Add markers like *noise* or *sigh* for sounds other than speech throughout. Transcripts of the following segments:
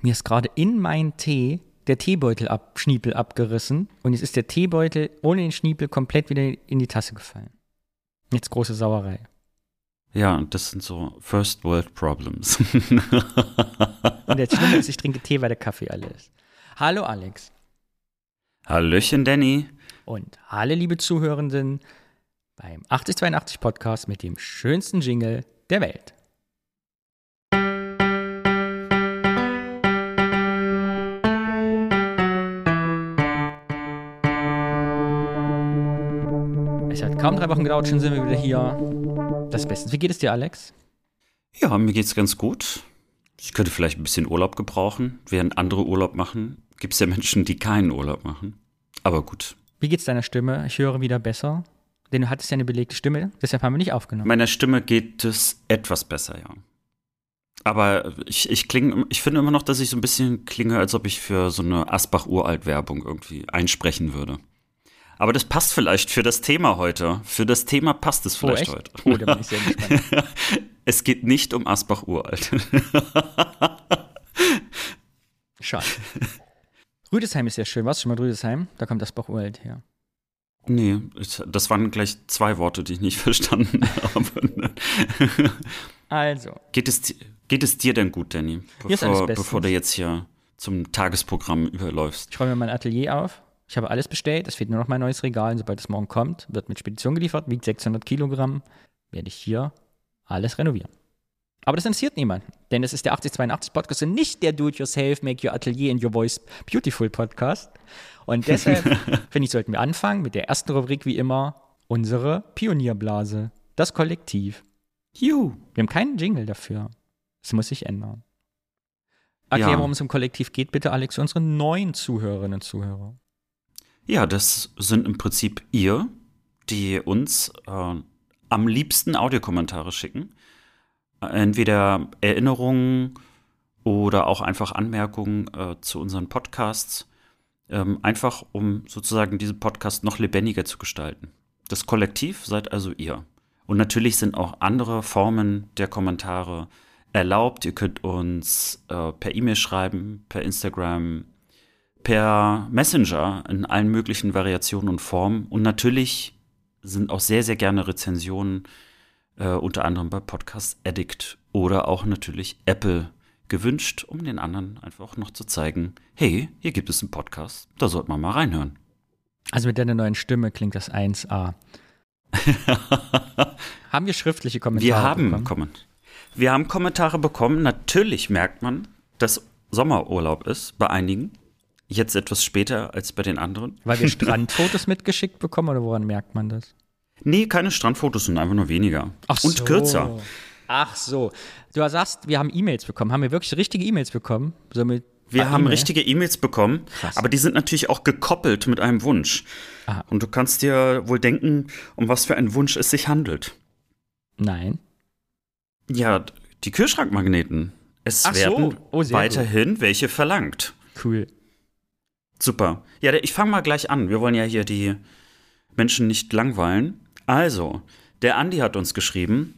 Mir ist gerade in meinen Tee der Teebeutel ab, Schniepel abgerissen und jetzt ist der Teebeutel ohne den Schniepel komplett wieder in die Tasse gefallen. Jetzt große Sauerei. Ja, das sind so First World Problems. *laughs* und das Schlimme ist, ich trinke Tee, weil der Kaffee alle ist. Hallo Alex. Hallöchen Danny. Und hallo liebe Zuhörenden beim 8082 Podcast mit dem schönsten Jingle der Welt. Es hat kaum drei Wochen gedauert, schon sind wir wieder hier. Das Beste. Wie geht es dir, Alex? Ja, mir geht's ganz gut. Ich könnte vielleicht ein bisschen Urlaub gebrauchen. Während andere Urlaub machen, gibt es ja Menschen, die keinen Urlaub machen. Aber gut. Wie geht's deiner Stimme? Ich höre wieder besser. Denn du hattest ja eine belegte Stimme, deshalb haben wir nicht aufgenommen. Meiner Stimme geht es etwas besser, ja. Aber ich, ich klinge, ich finde immer noch, dass ich so ein bisschen klinge, als ob ich für so eine Asbach-Uralt-Werbung irgendwie einsprechen würde. Aber das passt vielleicht für das Thema heute. Für das Thema passt es oh, vielleicht oh, heute. Oh, da bin ich sehr *laughs* gespannt. es geht nicht um Asbach uralt. *laughs* Schade. Rüdesheim ist ja schön. Warst du schon mal Rüdesheim? Da kommt Asbach uralt her. Nee, das waren gleich zwei Worte, die ich nicht *laughs* verstanden habe. also. Geht es, geht es dir denn gut, Danny? Bevor, bevor du jetzt hier zum Tagesprogramm überläufst. Ich räume mein Atelier auf ich habe alles bestellt, es fehlt nur noch mein neues Regal und sobald es morgen kommt, wird mit Spedition geliefert, wiegt 600 Kilogramm, werde ich hier alles renovieren. Aber das interessiert niemanden, denn es ist der 8082 Podcast und nicht der Do-it-yourself, make your atelier in your voice beautiful Podcast. Und deshalb *laughs* finde ich, sollten wir anfangen mit der ersten Rubrik wie immer, unsere Pionierblase, das Kollektiv. Juhu. Wir haben keinen Jingle dafür. Es muss sich ändern. Erklär, ja. worum es im Kollektiv geht, bitte, Alex, für unsere neuen Zuhörerinnen und Zuhörer. Ja, das sind im Prinzip ihr, die uns äh, am liebsten Audiokommentare schicken. Entweder Erinnerungen oder auch einfach Anmerkungen äh, zu unseren Podcasts. Ähm, einfach um sozusagen diesen Podcast noch lebendiger zu gestalten. Das Kollektiv seid also ihr. Und natürlich sind auch andere Formen der Kommentare erlaubt. Ihr könnt uns äh, per E-Mail schreiben, per Instagram, per Messenger in allen möglichen Variationen und Formen. Und natürlich sind auch sehr, sehr gerne Rezensionen, äh, unter anderem bei Podcast Addict oder auch natürlich Apple gewünscht, um den anderen einfach noch zu zeigen, hey, hier gibt es einen Podcast, da sollte man mal reinhören. Also mit deiner neuen Stimme klingt das 1a. *laughs* haben wir schriftliche Kommentare wir haben bekommen? Wir haben Kommentare bekommen. Natürlich merkt man, dass Sommerurlaub ist bei einigen. Jetzt etwas später als bei den anderen. Weil wir *laughs* Strandfotos mitgeschickt bekommen oder woran merkt man das? Nee, keine Strandfotos, sondern einfach nur weniger. Ach Und so. kürzer. Ach so. Du sagst, wir haben E-Mails bekommen. Haben wir wirklich richtige E-Mails bekommen? So mit wir haben e richtige E-Mails bekommen, Krass. aber die sind natürlich auch gekoppelt mit einem Wunsch. Aha. Und du kannst dir wohl denken, um was für einen Wunsch es sich handelt. Nein. Ja, die Kühlschrankmagneten. Es Ach werden so. oh, weiterhin gut. welche verlangt. Cool. Super. Ja, ich fange mal gleich an. Wir wollen ja hier die Menschen nicht langweilen. Also, der Andi hat uns geschrieben: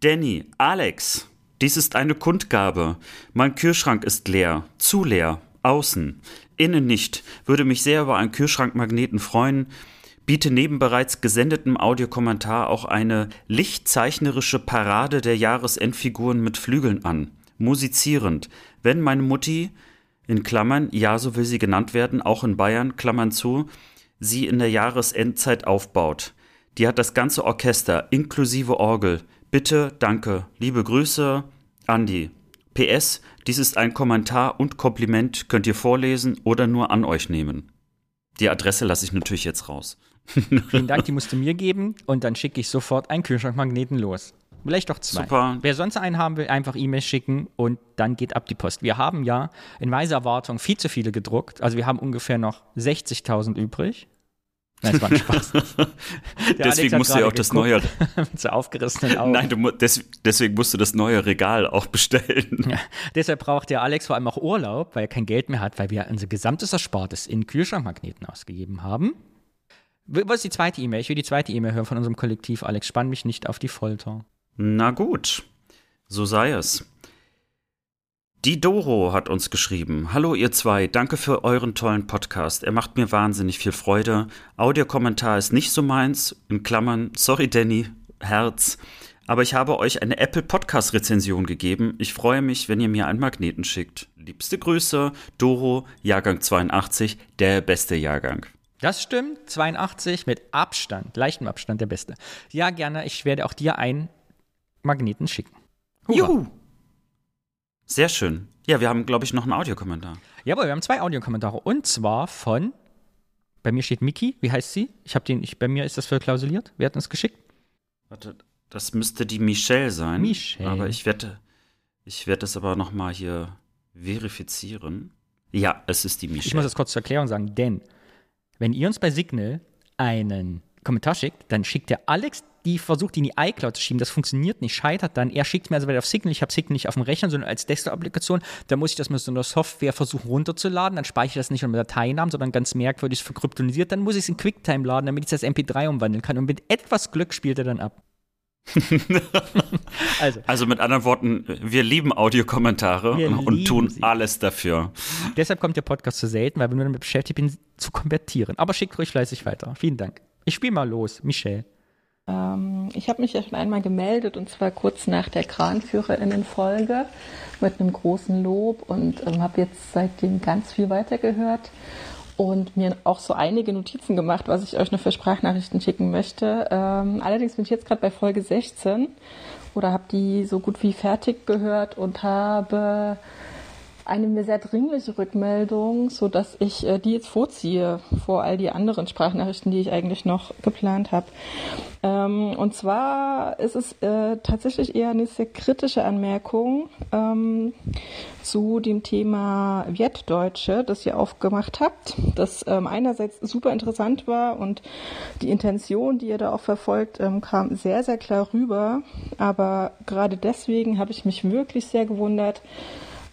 Danny, Alex, dies ist eine Kundgabe. Mein Kühlschrank ist leer, zu leer, außen, innen nicht. Würde mich sehr über einen Kühlschrankmagneten freuen. Biete neben bereits gesendetem Audiokommentar auch eine lichtzeichnerische Parade der Jahresendfiguren mit Flügeln an. Musizierend. Wenn meine Mutti in Klammern, ja, so will sie genannt werden, auch in Bayern, Klammern zu, sie in der Jahresendzeit aufbaut. Die hat das ganze Orchester, inklusive Orgel. Bitte, danke. Liebe Grüße, Andi. PS, dies ist ein Kommentar und Kompliment, könnt ihr vorlesen oder nur an euch nehmen. Die Adresse lasse ich natürlich jetzt raus. Vielen Dank, die musst du mir geben und dann schicke ich sofort einen Kühlschrankmagneten los. Vielleicht doch zwei. Super. Wer sonst einen haben will, einfach E-Mail schicken und dann geht ab die Post. Wir haben ja in weiser Erwartung viel zu viele gedruckt. Also wir haben ungefähr noch 60.000 übrig. Nein, das war ein Spaß. *laughs* deswegen musst du ja auch das neue. *laughs* mit so aufgerissenen Augen. Nein, du, des, deswegen musst du das neue Regal auch bestellen. Ja, deshalb braucht der Alex vor allem auch Urlaub, weil er kein Geld mehr hat, weil wir unser gesamtes Erspartes in Kühlschrankmagneten ausgegeben haben. Was ist die zweite E-Mail? Ich will die zweite E-Mail hören von unserem Kollektiv. Alex, spann mich nicht auf die Folter. Na gut, so sei es. Die Doro hat uns geschrieben. Hallo ihr zwei, danke für euren tollen Podcast. Er macht mir wahnsinnig viel Freude. Audiokommentar ist nicht so meins. In Klammern, sorry Danny, Herz. Aber ich habe euch eine Apple Podcast Rezension gegeben. Ich freue mich, wenn ihr mir einen Magneten schickt. Liebste Grüße, Doro, Jahrgang 82, der beste Jahrgang. Das stimmt, 82 mit Abstand, leichtem Abstand der beste. Ja, gerne, ich werde auch dir einen Magneten schicken. Hurra. Juhu! Sehr schön. Ja, wir haben, glaube ich, noch einen Audiokommentar. Jawohl, wir haben zwei Audiokommentare. Und zwar von, bei mir steht Miki, wie heißt sie? Ich habe den, ich, bei mir ist das verklausuliert. Wer hat uns geschickt? Warte, das müsste die Michelle sein. Michelle. Aber ich werde, ich werde das aber noch mal hier verifizieren. Ja, es ist die Michelle. Ich muss das kurz zur Erklärung sagen, denn wenn ihr uns bei Signal einen Kommentar schickt, dann schickt der Alex die versucht, die in die iCloud zu schieben. Das funktioniert nicht, scheitert dann. Er schickt mir also wieder auf Signal. Ich habe Signal nicht auf dem Rechner, sondern als Desktop-Applikation. Da muss ich das mit so einer Software versuchen runterzuladen. Dann speichere ich das nicht unter Dateinamen, sondern ganz merkwürdig verkryptonisiert. Dann muss ich es in QuickTime laden, damit ich das MP3 umwandeln kann. Und mit etwas Glück spielt er dann ab. *laughs* also. also mit anderen Worten, wir lieben Audiokommentare und tun sie. alles dafür. Deshalb kommt der Podcast so selten, weil wir nur damit beschäftigt sind, zu konvertieren. Aber schickt ruhig fleißig weiter. Vielen Dank. Ich spiele mal los, Michelle. Ähm, ich habe mich ja schon einmal gemeldet und zwar kurz nach der Kranführerinnenfolge mit einem großen Lob und ähm, habe jetzt seitdem ganz viel weitergehört und mir auch so einige Notizen gemacht, was ich euch noch für Sprachnachrichten schicken möchte. Ähm, allerdings bin ich jetzt gerade bei Folge 16 oder habe die so gut wie fertig gehört und habe eine mir sehr dringliche Rückmeldung, so dass ich äh, die jetzt vorziehe vor all die anderen Sprachnachrichten, die ich eigentlich noch geplant habe. Ähm, und zwar ist es äh, tatsächlich eher eine sehr kritische Anmerkung ähm, zu dem Thema Wertdeutsche, das ihr aufgemacht habt, das ähm, einerseits super interessant war und die Intention, die ihr da auch verfolgt, ähm, kam sehr, sehr klar rüber. Aber gerade deswegen habe ich mich wirklich sehr gewundert,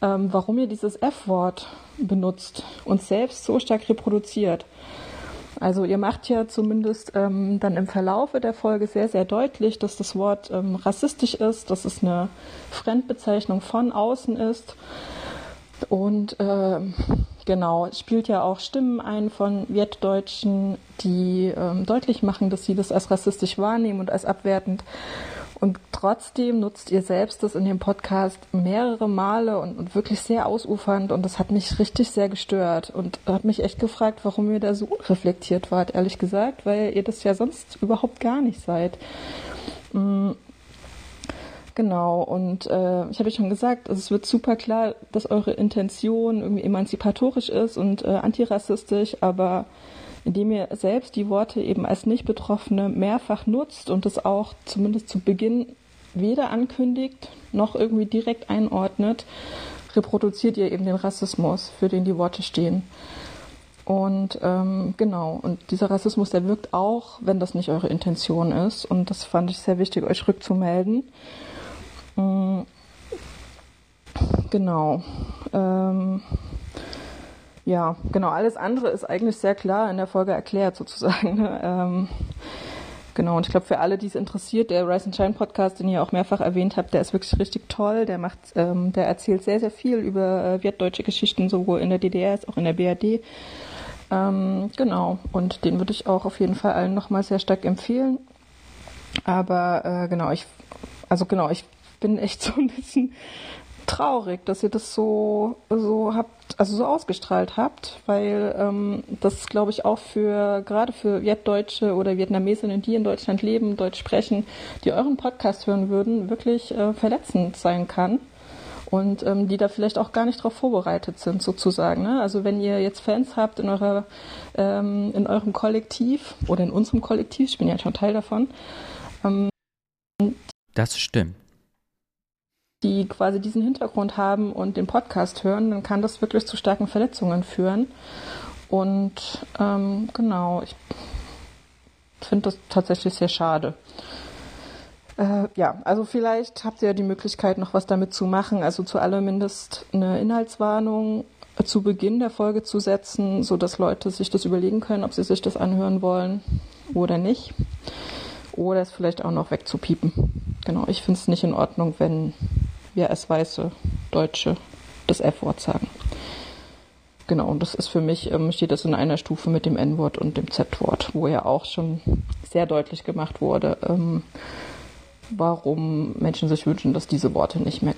ähm, warum ihr dieses F-Wort benutzt und selbst so stark reproduziert. Also ihr macht ja zumindest ähm, dann im Verlaufe der Folge sehr, sehr deutlich, dass das Wort ähm, rassistisch ist, dass es eine Fremdbezeichnung von außen ist. Und äh, genau, spielt ja auch Stimmen ein von Wertdeutschen, die ähm, deutlich machen, dass sie das als rassistisch wahrnehmen und als abwertend. Und trotzdem nutzt ihr selbst das in dem Podcast mehrere Male und, und wirklich sehr ausufernd und das hat mich richtig sehr gestört und hat mich echt gefragt, warum ihr da so unreflektiert wart, ehrlich gesagt, weil ihr das ja sonst überhaupt gar nicht seid. Mhm. Genau, und äh, ich habe ja schon gesagt, also es wird super klar, dass eure Intention irgendwie emanzipatorisch ist und äh, antirassistisch, aber indem ihr selbst die Worte eben als Nicht-Betroffene mehrfach nutzt und es auch zumindest zu Beginn weder ankündigt noch irgendwie direkt einordnet, reproduziert ihr eben den Rassismus, für den die Worte stehen. Und ähm, genau, und dieser Rassismus, der wirkt auch, wenn das nicht eure Intention ist. Und das fand ich sehr wichtig, euch rückzumelden. Mhm. Genau. Ähm, ja, genau, alles andere ist eigentlich sehr klar in der Folge erklärt sozusagen. *laughs* Ähm, genau, und ich glaube, für alle, die es interessiert, der Rise and Shine Podcast, den ihr auch mehrfach erwähnt habt, der ist wirklich richtig toll. Der macht, ähm, der erzählt sehr, sehr viel über äh, wertdeutsche Geschichten, sowohl in der DDR als auch in der BRD. Ähm, genau, und den würde ich auch auf jeden Fall allen nochmal sehr stark empfehlen. Aber äh, genau, ich, also genau, ich bin echt *laughs* so ein bisschen traurig, dass ihr das so, so habt, also so ausgestrahlt habt, weil ähm, das, glaube ich, auch für gerade für Vietdeutsche oder Vietnamesinnen, die in Deutschland leben, Deutsch sprechen, die euren Podcast hören würden, wirklich äh, verletzend sein kann und ähm, die da vielleicht auch gar nicht darauf vorbereitet sind, sozusagen. Ne? Also wenn ihr jetzt Fans habt in eurer ähm, in eurem Kollektiv oder in unserem Kollektiv, ich bin ja schon Teil davon. Ähm, das stimmt die quasi diesen Hintergrund haben und den Podcast hören, dann kann das wirklich zu starken Verletzungen führen. Und ähm, genau, ich finde das tatsächlich sehr schade. Äh, ja, also vielleicht habt ihr ja die Möglichkeit, noch was damit zu machen. Also zu allermindest eine Inhaltswarnung zu Beginn der Folge zu setzen, so dass Leute sich das überlegen können, ob sie sich das anhören wollen oder nicht. Oder es vielleicht auch noch wegzupiepen. Genau, ich finde es nicht in Ordnung, wenn wir als weiße Deutsche das F-Wort sagen. Genau, und das ist für mich, ähm, steht das in einer Stufe mit dem N-Wort und dem Z-Wort, wo ja auch schon sehr deutlich gemacht wurde, ähm, warum Menschen sich wünschen, dass diese Worte nicht mehr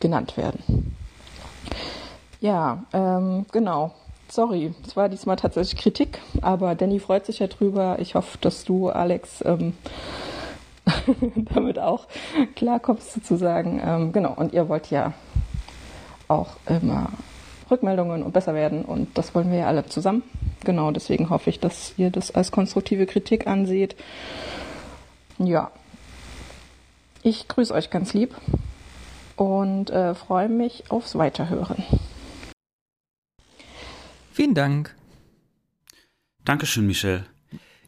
genannt werden. Ja, ähm, genau. Sorry, es war diesmal tatsächlich Kritik, aber Danny freut sich ja drüber. Ich hoffe, dass du, Alex, ähm, *laughs* damit auch klarkommst sozusagen. Ähm, genau, und ihr wollt ja auch immer Rückmeldungen und besser werden und das wollen wir ja alle zusammen. Genau, deswegen hoffe ich, dass ihr das als konstruktive Kritik anseht. Ja, ich grüße euch ganz lieb und äh, freue mich aufs Weiterhören. Vielen Dank. Dankeschön, Michelle.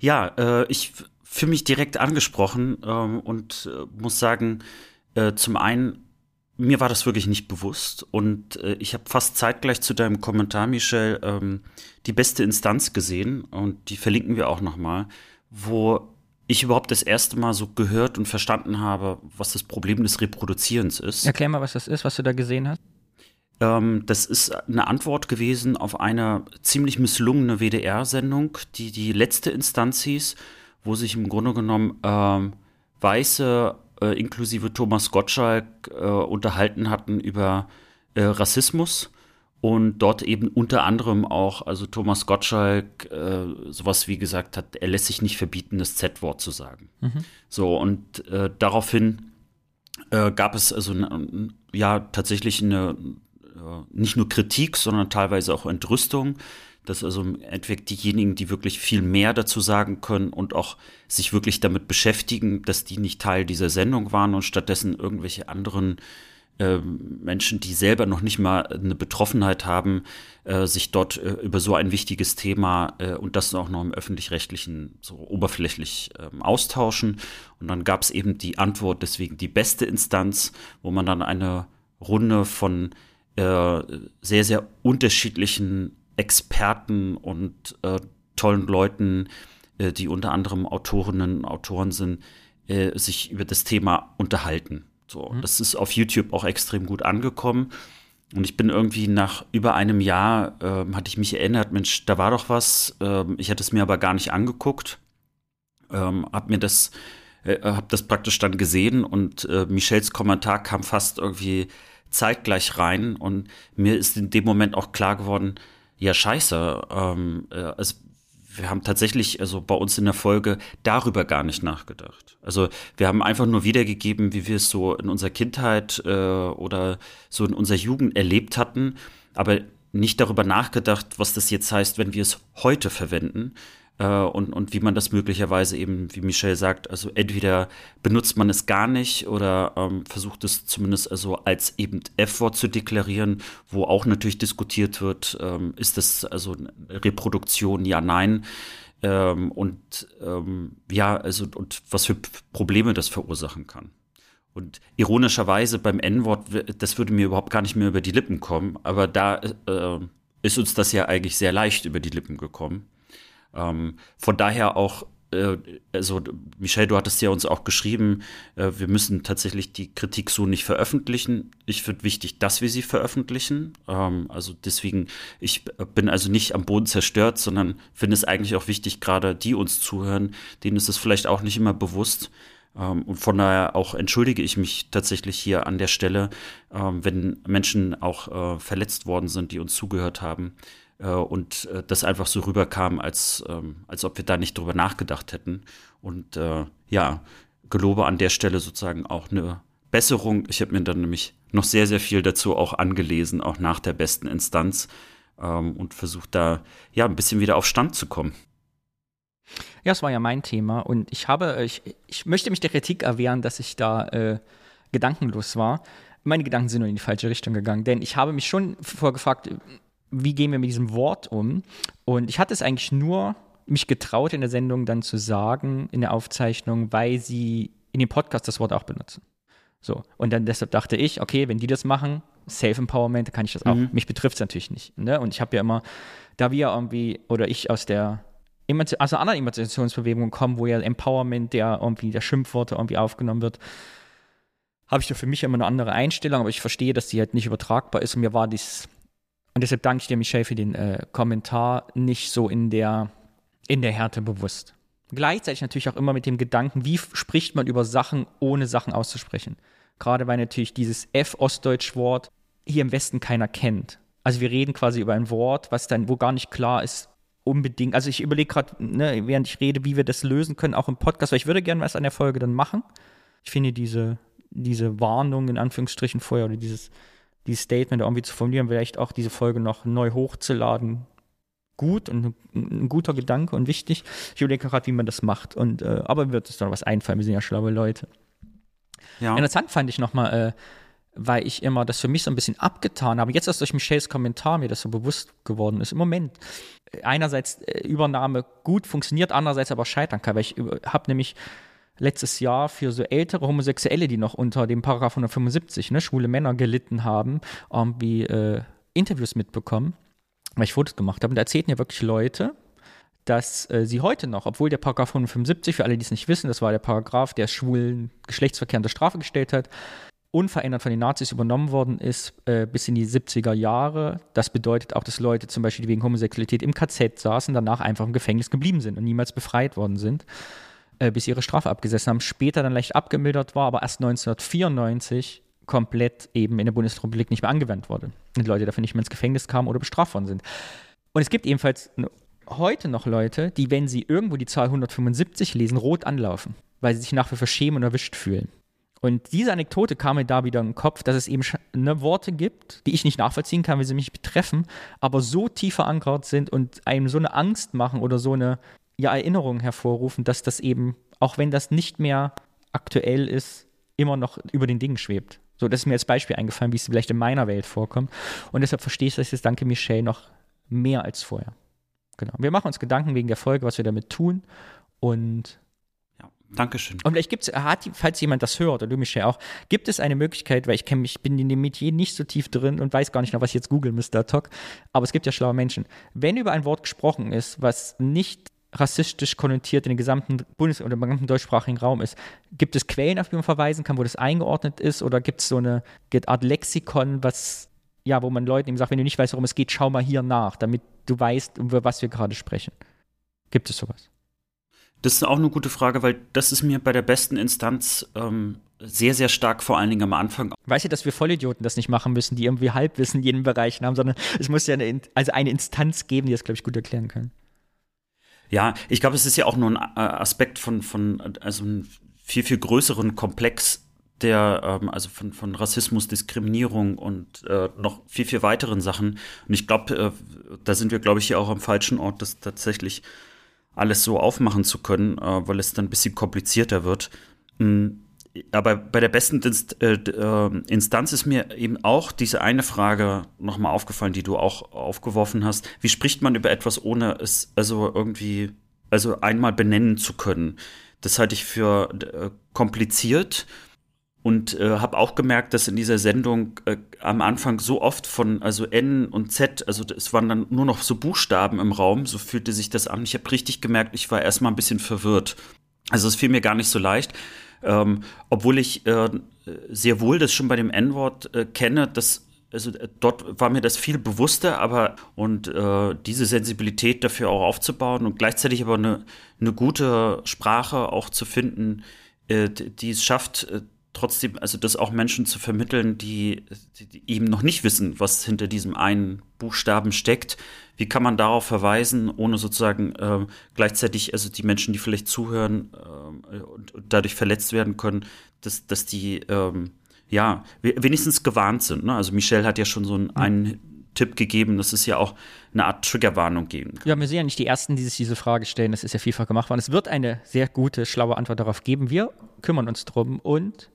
Ja, äh, ich fühle mich direkt angesprochen ähm, und äh, muss sagen, äh, zum einen mir war das wirklich nicht bewusst und äh, ich habe fast zeitgleich zu deinem Kommentar, Michel, ähm, die beste Instanz gesehen und die verlinken wir auch nochmal, wo ich überhaupt das erste Mal so gehört und verstanden habe, was das Problem des Reproduzierens ist. Erklär mal, was das ist, was du da gesehen hast. Ähm, das ist eine Antwort gewesen auf eine ziemlich misslungene WDR-Sendung, die die letzte Instanz hieß, wo sich im Grunde genommen ähm, weiße äh, inklusive Thomas Gottschalk äh, unterhalten hatten über äh, Rassismus und dort eben unter anderem auch, also Thomas Gottschalk äh, sowas wie gesagt hat, er lässt sich nicht verbieten, das Z-Wort zu sagen. Mhm. So, und äh, daraufhin äh, gab es also ja tatsächlich eine nicht nur Kritik, sondern teilweise auch Entrüstung dass also im Endeffekt diejenigen, die wirklich viel mehr dazu sagen können und auch sich wirklich damit beschäftigen, dass die nicht Teil dieser Sendung waren und stattdessen irgendwelche anderen äh, Menschen, die selber noch nicht mal eine Betroffenheit haben, äh, sich dort äh, über so ein wichtiges Thema äh, und das auch noch im öffentlich-rechtlichen so oberflächlich ähm, austauschen. Und dann gab es eben die Antwort, deswegen die beste Instanz, wo man dann eine Runde von äh, sehr, sehr unterschiedlichen Experten und äh, tollen Leuten, äh, die unter anderem Autorinnen und Autoren sind, äh, sich über das Thema unterhalten. So, mhm. das ist auf YouTube auch extrem gut angekommen. Und ich bin irgendwie nach über einem Jahr, ähm, hatte ich mich erinnert, Mensch, da war doch was. Ähm, ich hatte es mir aber gar nicht angeguckt. Ähm, hab mir das, äh, hab das praktisch dann gesehen und äh, Michels Kommentar kam fast irgendwie zeitgleich rein und mir ist in dem Moment auch klar geworden, ja, scheiße. Ähm, äh, also wir haben tatsächlich, also bei uns in der Folge, darüber gar nicht nachgedacht. Also wir haben einfach nur wiedergegeben, wie wir es so in unserer Kindheit äh, oder so in unserer Jugend erlebt hatten, aber nicht darüber nachgedacht, was das jetzt heißt, wenn wir es heute verwenden äh, und, und wie man das möglicherweise eben, wie Michelle sagt, also entweder benutzt man es gar nicht oder ähm, versucht es zumindest also als eben F-Wort zu deklarieren, wo auch natürlich diskutiert wird, ähm, ist das also Reproduktion, ja, nein. Ähm, und ähm, ja, also und was für Probleme das verursachen kann. Und ironischerweise beim N-Wort, das würde mir überhaupt gar nicht mehr über die Lippen kommen, aber da äh, ist uns das ja eigentlich sehr leicht über die Lippen gekommen. Ähm, von daher auch, äh, also Michelle, du hattest ja uns auch geschrieben, äh, wir müssen tatsächlich die Kritik so nicht veröffentlichen. Ich finde wichtig, dass wir sie veröffentlichen. Ähm, also deswegen, ich bin also nicht am Boden zerstört, sondern finde es eigentlich auch wichtig, gerade die uns zuhören, denen ist es vielleicht auch nicht immer bewusst. Ähm, und von daher auch entschuldige ich mich tatsächlich hier an der Stelle, ähm, wenn Menschen auch äh, verletzt worden sind, die uns zugehört haben und äh, das einfach so rüberkam, als, ähm, als ob wir da nicht drüber nachgedacht hätten. Und äh, ja, gelobe an der Stelle sozusagen auch eine Besserung. Ich habe mir dann nämlich noch sehr, sehr viel dazu auch angelesen, auch nach der besten Instanz ähm, und versucht da ja ein bisschen wieder auf Stand zu kommen. Ja, das war ja mein Thema und ich habe, ich, ich möchte mich der Kritik erwehren, dass ich da äh, gedankenlos war. Meine Gedanken sind nur in die falsche Richtung gegangen, denn ich habe mich schon vorgefragt, wie gehen wir mit diesem Wort um? Und ich hatte es eigentlich nur mich getraut, in der Sendung dann zu sagen, in der Aufzeichnung, weil sie in dem Podcast das Wort auch benutzen. So. Und dann deshalb dachte ich, okay, wenn die das machen, Self-Empowerment, kann ich das auch. Mhm. Mich betrifft es natürlich nicht. Ne? Und ich habe ja immer, da wir irgendwie, oder ich aus der also anderen Emanzipationsbewegungen kommen, wo ja Empowerment, der irgendwie der Schimpfworte irgendwie aufgenommen wird, habe ich da für mich immer eine andere Einstellung, aber ich verstehe, dass die halt nicht übertragbar ist. Und mir war dies, und deshalb danke ich dir, Michelle, für den äh, Kommentar, nicht so in der, in der Härte bewusst. Gleichzeitig natürlich auch immer mit dem Gedanken, wie spricht man über Sachen, ohne Sachen auszusprechen. Gerade weil natürlich dieses F-Ostdeutsch-Wort hier im Westen keiner kennt. Also wir reden quasi über ein Wort, was dann, wo gar nicht klar ist, unbedingt. Also ich überlege gerade, ne, während ich rede, wie wir das lösen können, auch im Podcast, weil ich würde gerne was an der Folge dann machen. Ich finde diese, diese Warnung in Anführungsstrichen vorher oder dieses, dieses Statement irgendwie zu formulieren, vielleicht auch diese Folge noch neu hochzuladen, gut und ein guter Gedanke und wichtig. Ich überlege gerade, wie man das macht. Und, äh, aber wird es doch was einfallen, wir sind ja schlaue Leute. Ja. Interessant fand ich nochmal, äh, weil ich immer das für mich so ein bisschen abgetan habe. Jetzt erst durch Michelles Kommentar mir das so bewusst geworden ist. Im Moment einerseits äh, Übernahme gut funktioniert, andererseits aber scheitern kann, weil ich habe nämlich letztes Jahr für so ältere Homosexuelle, die noch unter dem Paragraph 175, ne, schwule Männer gelitten haben, irgendwie äh, Interviews mitbekommen weil ich Fotos gemacht habe. Und da erzählten ja wirklich Leute, dass äh, sie heute noch, obwohl der Paragraph 175, für alle, die es nicht wissen, das war der Paragraph, der schwulen Geschlechtsverkehr unter Strafe gestellt hat, unverändert von den Nazis übernommen worden ist äh, bis in die 70er Jahre. Das bedeutet auch, dass Leute zum Beispiel, die wegen Homosexualität im KZ saßen, danach einfach im Gefängnis geblieben sind und niemals befreit worden sind, äh, bis sie ihre Strafe abgesessen haben. Später dann leicht abgemildert war, aber erst 1994 komplett eben in der Bundesrepublik nicht mehr angewendet wurde. Und Leute dafür nicht mehr ins Gefängnis kamen oder bestraft worden sind. Und es gibt ebenfalls heute noch Leute, die, wenn sie irgendwo die Zahl 175 lesen, rot anlaufen, weil sie sich nach wie vor schämen und erwischt fühlen. Und diese Anekdote kam mir da wieder in den Kopf, dass es eben ne, Worte gibt, die ich nicht nachvollziehen kann, wie sie mich betreffen, aber so tief verankert sind und einem so eine Angst machen oder so eine ja, Erinnerung hervorrufen, dass das eben, auch wenn das nicht mehr aktuell ist, immer noch über den Dingen schwebt. So, das ist mir als Beispiel eingefallen, wie es vielleicht in meiner Welt vorkommt. Und deshalb verstehe ich das jetzt, danke Michelle, noch mehr als vorher. Genau. Wir machen uns Gedanken wegen der Folge, was wir damit tun. Und ja, Dankeschön. Und vielleicht gibt es, falls jemand das hört, oder du Michelle auch, gibt es eine Möglichkeit, weil ich kenne mich, bin in dem Metier nicht so tief drin und weiß gar nicht noch, was ich jetzt googeln müsste, Talk, aber es gibt ja schlaue Menschen. Wenn über ein Wort gesprochen ist, was nicht rassistisch konnotiert in den gesamten Bundes- oder im gesamten deutschsprachigen Raum ist. Gibt es Quellen, auf die man verweisen kann, wo das eingeordnet ist? Oder gibt es so eine Art Lexikon, was, ja, wo man Leuten eben sagt, wenn du nicht weißt, worum es geht, schau mal hier nach, damit du weißt, über was wir gerade sprechen. Gibt es sowas? Das ist auch eine gute Frage, weil das ist mir bei der besten Instanz ähm, sehr, sehr stark vor allen Dingen am Anfang. Weißt du, dass wir Vollidioten das nicht machen müssen, die irgendwie Halbwissen in jedem Bereich haben, sondern es muss ja eine, also eine Instanz geben, die das, glaube ich, gut erklären kann. Ja, ich glaube, es ist ja auch nur ein äh, Aspekt von, von also einem viel, viel größeren Komplex der, ähm, also von, von Rassismus, Diskriminierung und äh, noch viel, viel weiteren Sachen. Und ich glaube, äh, da sind wir, glaube ich, hier auch am falschen Ort, das tatsächlich alles so aufmachen zu können, äh, weil es dann ein bisschen komplizierter wird. Mhm aber bei der besten äh, äh, Instanz ist mir eben auch diese eine Frage nochmal aufgefallen, die du auch aufgeworfen hast. Wie spricht man über etwas, ohne es also irgendwie, also einmal benennen zu können? Das halte ich für äh, kompliziert und äh, habe auch gemerkt, dass in dieser Sendung äh, am Anfang so oft von also N und Z, also es waren dann nur noch so Buchstaben im Raum, so fühlte sich das an. Ich habe richtig gemerkt, ich war erstmal ein bisschen verwirrt. Also es fiel mir gar nicht so leicht. Ähm, obwohl ich äh, sehr wohl das schon bei dem N-Wort äh, kenne, dass also äh, dort war mir das viel bewusster, aber und äh, diese Sensibilität dafür auch aufzubauen und gleichzeitig aber eine, eine gute Sprache auch zu finden, äh, die es schafft, äh, trotzdem, also das auch Menschen zu vermitteln, die, die, eben noch nicht wissen, was hinter diesem einen Buchstaben steckt. Wie kann man darauf verweisen, ohne sozusagen äh, gleichzeitig, also die Menschen, die vielleicht zuhören äh, und, und, dadurch verletzt werden können, dass, dass die ähm, ja wenigstens gewarnt sind. Ne? Also Michelle hat ja schon so einen, einen Tipp gegeben, dass es ja auch eine Art Triggerwarnung geben kann. Ja, wir sind ja nicht die Ersten, die sich diese Frage stellen. Das ist ja vielfach gemacht worden. Es wird eine sehr gute, schlaue Antwort darauf geben. Wir kümmern uns drum und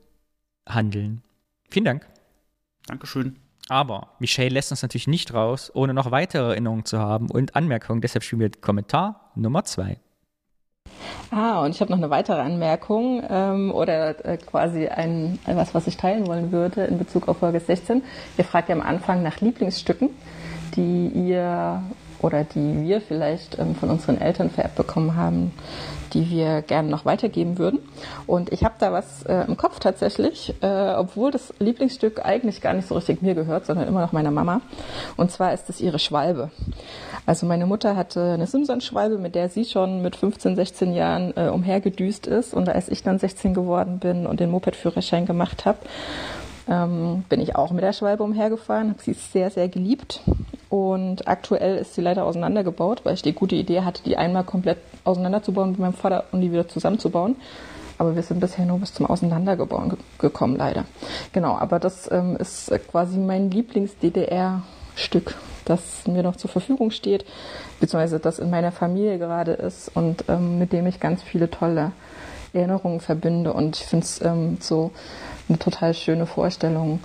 handeln. Vielen Dank. Dankeschön. Aber Michelle lässt uns natürlich nicht raus, ohne noch weitere Erinnerungen zu haben und Anmerkungen. Deshalb spielen wir Kommentar Nummer zwei. Ah, und ich habe noch eine weitere Anmerkung ähm, oder äh, quasi ein, etwas, was ich teilen wollen würde in Bezug auf Folge 16. Ihr fragt ja am Anfang nach Lieblingsstücken, die ihr oder die wir vielleicht ähm, von unseren Eltern vererbt bekommen haben, die wir gerne noch weitergeben würden. Und ich habe da was äh, im Kopf tatsächlich, äh, obwohl das Lieblingsstück eigentlich gar nicht so richtig mir gehört, sondern immer noch meiner Mama. Und zwar ist es ihre Schwalbe. Also meine Mutter hatte eine Simpson-Schwalbe, mit der sie schon mit 15, 16 Jahren äh, umhergedüst ist. Und als ich dann 16 geworden bin und den Moped-Führerschein gemacht habe, ähm, bin ich auch mit der Schwalbe umhergefahren, habe sie sehr, sehr geliebt. Und aktuell ist sie leider auseinandergebaut, weil ich die gute Idee hatte, die einmal komplett auseinanderzubauen mit meinem Vater und die wieder zusammenzubauen. Aber wir sind bisher nur bis zum Auseinandergebauen gekommen, leider. Genau, aber das ähm, ist quasi mein Lieblings-DDR-Stück, das mir noch zur Verfügung steht, beziehungsweise das in meiner Familie gerade ist und ähm, mit dem ich ganz viele tolle Erinnerungen verbinde. Und ich finde es ähm, so eine total schöne Vorstellung,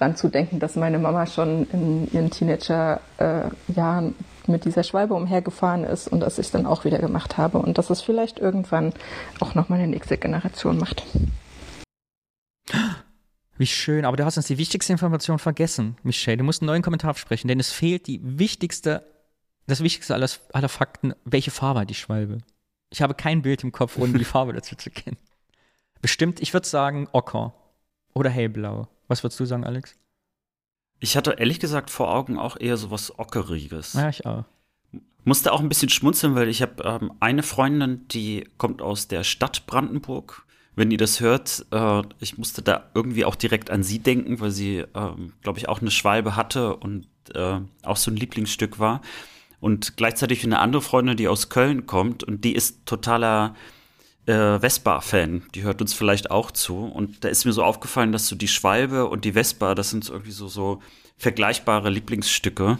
dran zu denken, dass meine Mama schon in ihren Teenagerjahren mit dieser Schwalbe umhergefahren ist und dass ich dann auch wieder gemacht habe und dass es vielleicht irgendwann auch noch meine nächste Generation macht. Wie schön, aber du hast uns die wichtigste Information vergessen, Michelle. Du musst einen neuen Kommentar sprechen, denn es fehlt die wichtigste, das wichtigste aller, aller Fakten. Welche Farbe hat die Schwalbe? Ich habe kein Bild im Kopf, ohne die *laughs* Farbe dazu zu kennen. Bestimmt, ich würde sagen Ocker oder hellblau. Was würdest du sagen, Alex? Ich hatte ehrlich gesagt vor Augen auch eher so was Ockeriges. Ja, ich auch. Musste auch ein bisschen schmunzeln, weil ich habe ähm, eine Freundin, die kommt aus der Stadt Brandenburg. Wenn ihr das hört, äh, ich musste da irgendwie auch direkt an sie denken, weil sie, ähm, glaube ich, auch eine Schwalbe hatte und äh, auch so ein Lieblingsstück war. Und gleichzeitig eine andere Freundin, die aus Köln kommt und die ist totaler äh, Vespa-Fan. Die hört uns vielleicht auch zu. Und da ist mir so aufgefallen, dass so die Schwalbe und die Vespa, das sind so irgendwie so, so vergleichbare Lieblingsstücke.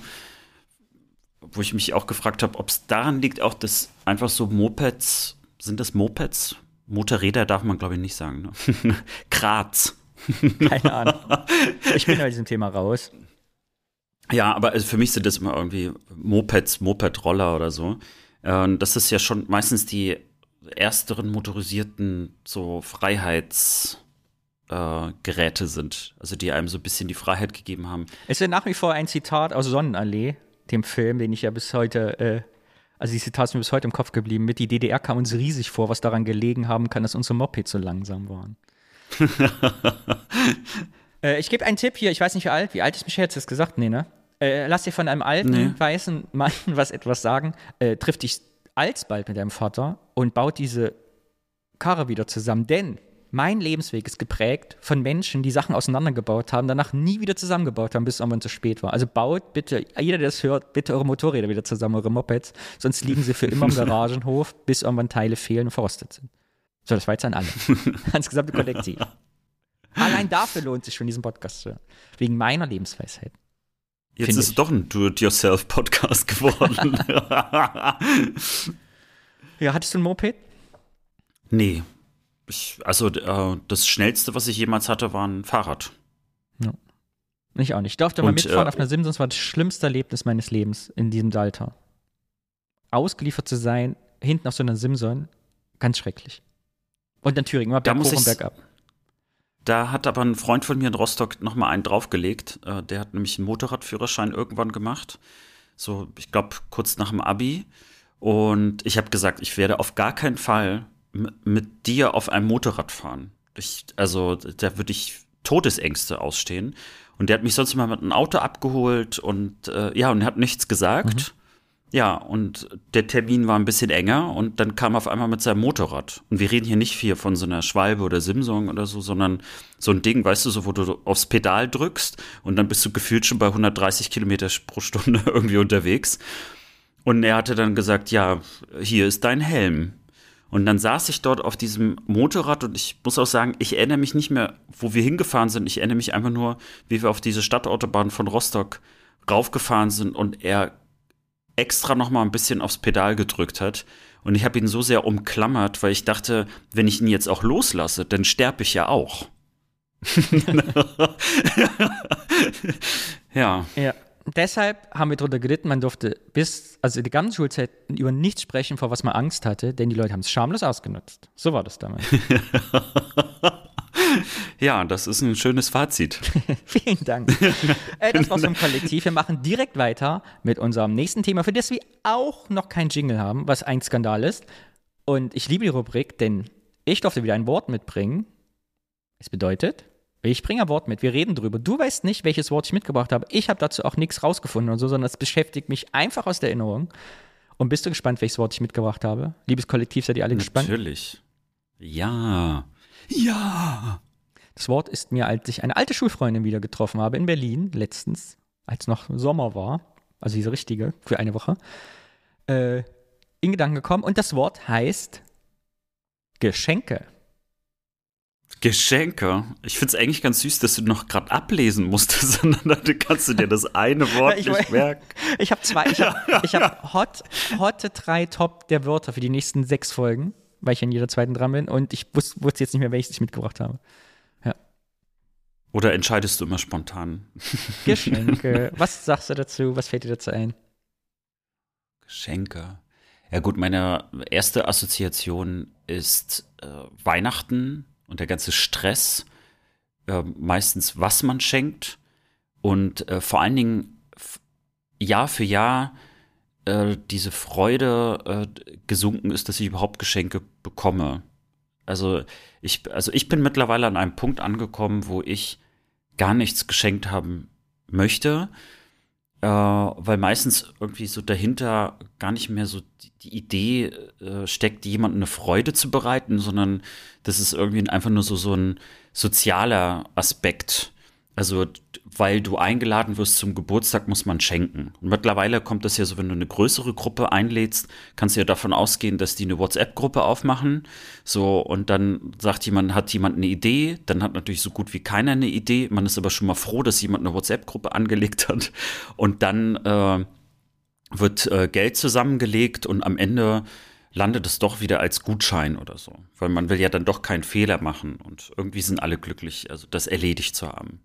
Wo ich mich auch gefragt habe, ob es daran liegt, auch dass einfach so Mopeds, sind das Mopeds? Motorräder darf man, glaube ich, nicht sagen. Ne? *laughs* Graz. Keine Ahnung. *laughs* Ich bin bei diesem Thema raus. Ja, aber also für mich sind das immer irgendwie Mopeds, Moped-Roller oder so. Und das ist ja schon meistens die ersteren motorisierten so Freiheitsgeräte äh, sind, also die einem so ein bisschen die Freiheit gegeben haben. Es ist ja nach wie vor ein Zitat aus Sonnenallee, dem Film, den ich ja bis heute, äh, also die Zitat ist mir bis heute im Kopf geblieben, mit die DDR kam uns riesig vor, was daran gelegen haben kann, dass unsere Mopeds so langsam waren. *laughs* äh, ich gebe einen Tipp hier, ich weiß nicht wie alt, wie alt ist Michel, jetzt das gesagt? Nee, ne? Äh, lass dir von einem alten, nee. weißen Mann *laughs* was etwas sagen, äh, trifft dich alsbald mit deinem Vater und baut diese Karre wieder zusammen. Denn mein Lebensweg ist geprägt von Menschen, die Sachen auseinandergebaut haben, danach nie wieder zusammengebaut haben, bis es irgendwann zu spät war. Also baut bitte, jeder, der das hört, bitte eure Motorräder wieder zusammen, eure Mopeds, sonst liegen sie für immer im *laughs* Garagenhof, bis irgendwann Teile fehlen und verrostet sind. So, das war jetzt an alle. *laughs* Ans gesamte Kollektiv. *laughs* Allein dafür lohnt sich schon, diesen Podcast zu hören. Wegen meiner Lebensweisheit. Jetzt ist es doch ein Do-it-yourself-Podcast geworden. *laughs* *laughs* ja, hattest du ein Moped? Nee. Ich, also äh, das Schnellste, was ich jemals hatte, war ein Fahrrad. Ja. Ich auch nicht. Ich durfte mal mitfahren äh, auf einer Simpsons, war das schlimmste Erlebnis meines Lebens in diesem Alter. Ausgeliefert zu sein, hinten auf so einer Simson, ganz schrecklich. Und in Thüringen, immer berghoch und bergab. Da hat aber ein Freund von mir in Rostock noch mal einen draufgelegt. Äh, der hat nämlich einen Motorradführerschein irgendwann gemacht. So, ich glaube, kurz nach dem Abi. Und ich habe gesagt, ich werde auf gar keinen Fall mit dir auf einem Motorrad fahren. Ich, also, da würde ich Todesängste ausstehen. Und der hat mich sonst immer mit einem Auto abgeholt und äh, ja, und er hat nichts gesagt. Mhm. Ja, und der Termin war ein bisschen enger und dann kam er auf einmal mit seinem Motorrad. Und wir reden hier nicht viel von so einer Schwalbe oder Simsong oder so, sondern so ein Ding, weißt du, so wo du aufs Pedal drückst und dann bist du gefühlt schon bei 130 Kilometer pro Stunde *laughs* irgendwie unterwegs. Und er hatte dann gesagt, ja, hier ist dein Helm. Und dann saß ich dort auf diesem Motorrad und ich muss auch sagen, ich erinnere mich nicht mehr, wo wir hingefahren sind. Ich erinnere mich einfach nur, wie wir auf diese Stadtautobahn von Rostock raufgefahren sind und er extra noch mal ein bisschen aufs Pedal gedrückt hat. Und ich habe ihn so sehr umklammert, weil ich dachte, wenn ich ihn jetzt auch loslasse, dann sterbe ich ja auch. *laughs* ja. Ja. Deshalb haben wir darunter gelitten, man durfte bis, also die ganze Schulzeit über nichts sprechen, vor was man Angst hatte, denn die Leute haben es schamlos ausgenutzt. So war das damals. *laughs* *laughs* Ja, das ist ein schönes Fazit. *laughs* Vielen Dank. *laughs* äh, das war's vom Kollektiv. Wir machen direkt weiter mit unserem nächsten Thema, für das wir auch noch kein Jingle haben, was ein Skandal ist. Und ich liebe die Rubrik, denn ich durfte wieder ein Wort mitbringen. Es bedeutet, ich bringe ein Wort mit, wir reden drüber. Du weißt nicht, welches Wort ich mitgebracht habe. Ich habe dazu auch nichts rausgefunden und so, sondern es beschäftigt mich einfach aus der Erinnerung. Und bist du gespannt, welches Wort ich mitgebracht habe? Liebes Kollektiv, seid ihr alle gespannt? Natürlich. Ja. Ja. Das Wort ist mir, als ich eine alte Schulfreundin wieder getroffen habe in Berlin, letztens, als noch Sommer war, also diese richtige, für eine Woche, äh, in Gedanken gekommen. Und das Wort heißt Geschenke. Geschenke. Ich finde es eigentlich ganz süß, dass du noch gerade ablesen musstest, *laughs* sondern dann kannst du dir das eine Wort Ich- nicht merken. Ich habe zwei, ich habe *laughs* ich hab hot, hotte drei Top der Wörter für die nächsten sechs Folgen, weil ich in jeder zweiten dran bin und ich wus wusste jetzt nicht mehr, welches ich mitgebracht habe. Oder entscheidest du immer spontan? *laughs* Geschenke. Was sagst du dazu? Was fällt dir dazu ein? Geschenke. Ja gut, meine erste Assoziation ist äh, Weihnachten und der ganze Stress. Äh, meistens, was man schenkt. Und äh, vor allen Dingen Jahr für Jahr äh, diese Freude äh, gesunken ist, dass ich überhaupt Geschenke bekomme. Also ich, also ich bin mittlerweile an einem Punkt angekommen, wo ich gar nichts geschenkt haben möchte äh, weil meistens irgendwie so dahinter gar nicht mehr so die, die Idee äh, steckt, jemandem eine Freude zu bereiten, sondern das ist irgendwie einfach nur so, so ein sozialer Aspekt. Also, weil du eingeladen wirst zum Geburtstag, muss man schenken. Und mittlerweile kommt das ja so, wenn du eine größere Gruppe einlädst, kannst du ja davon ausgehen, dass die eine WhatsApp-Gruppe aufmachen. So, und dann sagt jemand, hat jemand eine Idee, dann hat natürlich so gut wie keiner eine Idee. Man ist aber schon mal froh, dass jemand eine WhatsApp-Gruppe *laughs* angelegt hat. Und dann äh, wird äh, Geld zusammengelegt und am Ende landet es doch wieder als Gutschein oder so. Weil man will ja dann doch keinen Fehler machen und irgendwie sind alle glücklich, also das erledigt zu haben.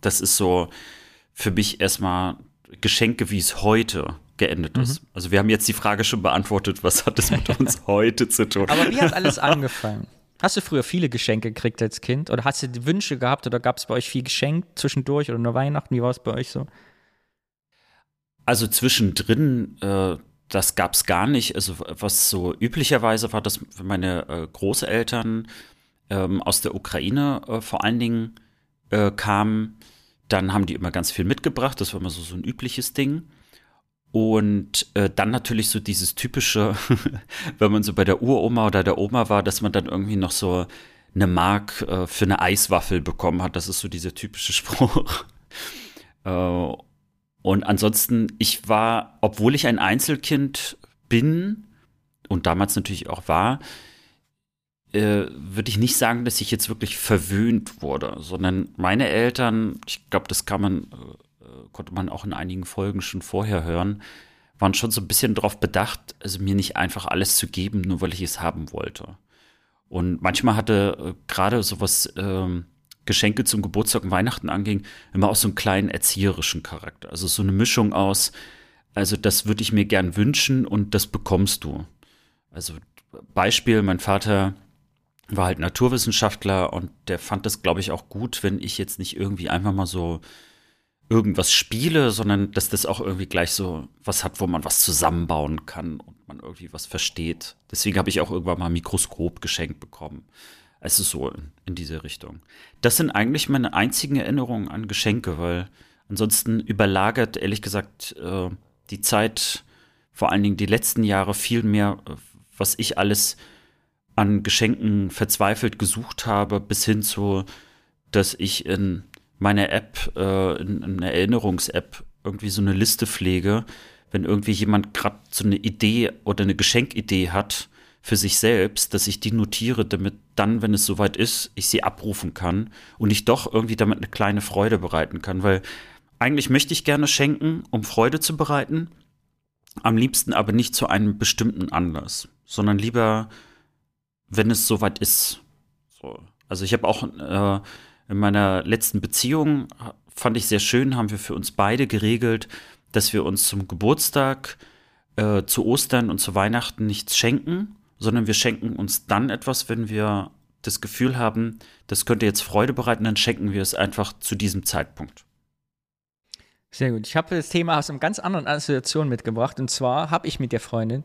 Das ist so für mich erstmal Geschenke, wie es heute geendet ist. Also wir haben jetzt die Frage schon beantwortet, was hat es mit uns *laughs* heute zu tun? Aber wie hat alles *laughs* angefangen? Hast du früher viele Geschenke gekriegt als Kind? Oder hast du die Wünsche gehabt oder gab es bei euch viel Geschenk zwischendurch oder nur Weihnachten? Wie war es bei euch so? Also zwischendrin, äh, das gab es gar nicht. Also was so üblicherweise war, dass meine äh, Großeltern ähm, aus der Ukraine äh, vor allen Dingen äh, kamen. Dann haben die immer ganz viel mitgebracht. Das war immer so, so ein übliches Ding. Und äh, dann natürlich so dieses typische, *laughs* wenn man so bei der Uroma oder der Oma war, dass man dann irgendwie noch so eine Mark äh, für eine Eiswaffel bekommen hat. Das ist so dieser typische *laughs* Spruch. äh, und ansonsten, ich war, obwohl ich ein Einzelkind bin und damals natürlich auch war, äh, würde ich nicht sagen, dass ich jetzt wirklich verwöhnt wurde, sondern meine Eltern, ich glaube, das kann man, äh, konnte man auch in einigen Folgen schon vorher hören, waren schon so ein bisschen darauf bedacht, also mir nicht einfach alles zu geben, nur weil ich es haben wollte. Und manchmal hatte äh, gerade sowas ähm, Geschenke zum Geburtstag und Weihnachten anging, immer auch so einen kleinen erzieherischen Charakter. Also so eine Mischung aus, also das würde ich mir gern wünschen und das bekommst du. Also Beispiel, mein Vater war halt Naturwissenschaftler und der fand das, glaube ich, auch gut, wenn ich jetzt nicht irgendwie einfach mal so irgendwas spiele, sondern dass das auch irgendwie gleich so was hat, wo man was zusammenbauen kann und man irgendwie was versteht. Deswegen habe ich auch irgendwann mal ein Mikroskop geschenkt bekommen. Es ist so in, in diese Richtung. Das sind eigentlich meine einzigen Erinnerungen an Geschenke, weil ansonsten überlagert, ehrlich gesagt, äh, die Zeit, vor allen Dingen die letzten Jahre, viel mehr, äh, was ich alles an Geschenken verzweifelt gesucht habe, bis hin zu, dass ich in meiner App, äh, in, in einer Erinnerungs-App, irgendwie so eine Liste pflege, wenn irgendwie jemand gerade so eine Idee oder eine Geschenkidee hat für sich selbst, dass ich die notiere, damit dann, wenn es soweit ist, ich sie abrufen kann und ich doch irgendwie damit eine kleine Freude bereiten kann, weil eigentlich möchte ich gerne schenken, um Freude zu bereiten, am liebsten aber nicht zu einem bestimmten Anlass, sondern lieber, wenn es soweit ist. So. Also ich habe auch äh, in meiner letzten Beziehung, fand ich sehr schön, haben wir für uns beide geregelt, dass wir uns zum Geburtstag, äh, zu Ostern und zu Weihnachten nichts schenken, sondern wir schenken uns dann etwas, wenn wir das Gefühl haben, das könnte jetzt Freude bereiten, dann schenken wir es einfach zu diesem Zeitpunkt. Sehr gut. Ich habe das Thema aus einer ganz anderen Assoziation mitgebracht. Und zwar habe ich mit der Freundin,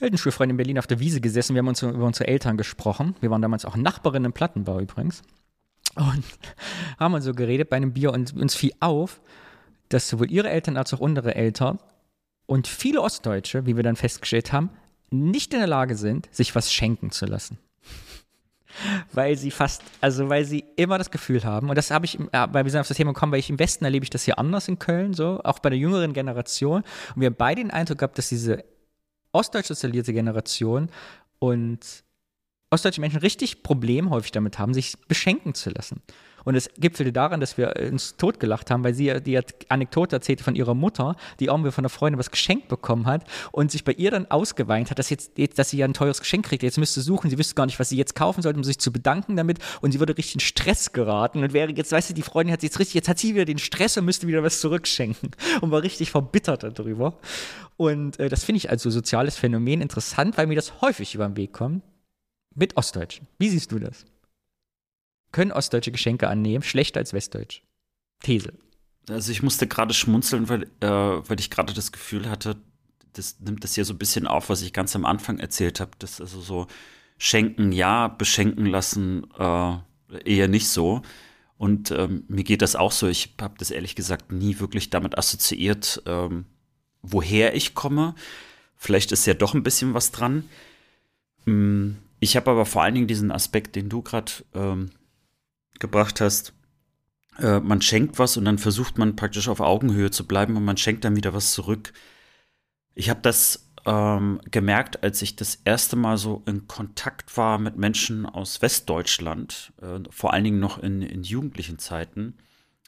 Elternschulfreundin in Berlin, auf der Wiese gesessen. Wir haben uns über unsere Eltern gesprochen. Wir waren damals auch Nachbarinnen im Plattenbau übrigens. Und *laughs* haben uns so geredet bei einem Bier und uns fiel auf, dass sowohl ihre Eltern als auch unsere Eltern und viele Ostdeutsche, wie wir dann festgestellt haben, nicht in der Lage sind, sich was schenken zu lassen. *laughs* weil sie fast, also weil sie immer das Gefühl haben, und das habe ich, weil wir sind auf das Thema gekommen, weil ich im Westen erlebe ich das hier anders in Köln, so, auch bei der jüngeren Generation. Und wir haben beide den Eindruck gehabt, dass diese ostdeutsch sozialisierte Generation und ostdeutsche Menschen richtig Problem häufig damit haben, sich beschenken zu lassen. Und es gipfelte daran, dass wir uns totgelacht haben, weil sie die Anekdote erzählte von ihrer Mutter, die irgendwie von einer Freundin was geschenkt bekommen hat und sich bei ihr dann ausgeweint hat, dass, jetzt, dass sie ja ein teures Geschenk kriegt. Jetzt müsste suchen, sie wüsste gar nicht, was sie jetzt kaufen sollte, um sich zu bedanken damit. Und sie würde richtig in Stress geraten und wäre jetzt, weißt du, die Freundin hat jetzt richtig, jetzt hat sie wieder den Stress und müsste wieder was zurückschenken *laughs* und war richtig verbittert darüber. Und äh, das finde ich als so soziales Phänomen interessant, weil mir das häufig über den Weg kommt mit Ostdeutschen. Wie siehst du das? Können ostdeutsche Geschenke annehmen, schlechter als westdeutsch? These. Also ich musste gerade schmunzeln, weil, äh, weil ich gerade das Gefühl hatte, das nimmt das hier so ein bisschen auf, was ich ganz am Anfang erzählt habe. Das also so schenken ja, beschenken lassen äh, eher nicht so. Und ähm, mir geht das auch so. Ich habe das ehrlich gesagt nie wirklich damit assoziiert, ähm, woher ich komme. Vielleicht ist ja doch ein bisschen was dran. Hm, ich habe aber vor allen Dingen diesen Aspekt, den du gerade ähm, gebracht hast. Äh, man schenkt was und dann versucht man praktisch auf Augenhöhe zu bleiben und man schenkt dann wieder was zurück. Ich habe das ähm, gemerkt, als ich das erste Mal so in Kontakt war mit Menschen aus Westdeutschland, äh, vor allen Dingen noch in, in jugendlichen Zeiten.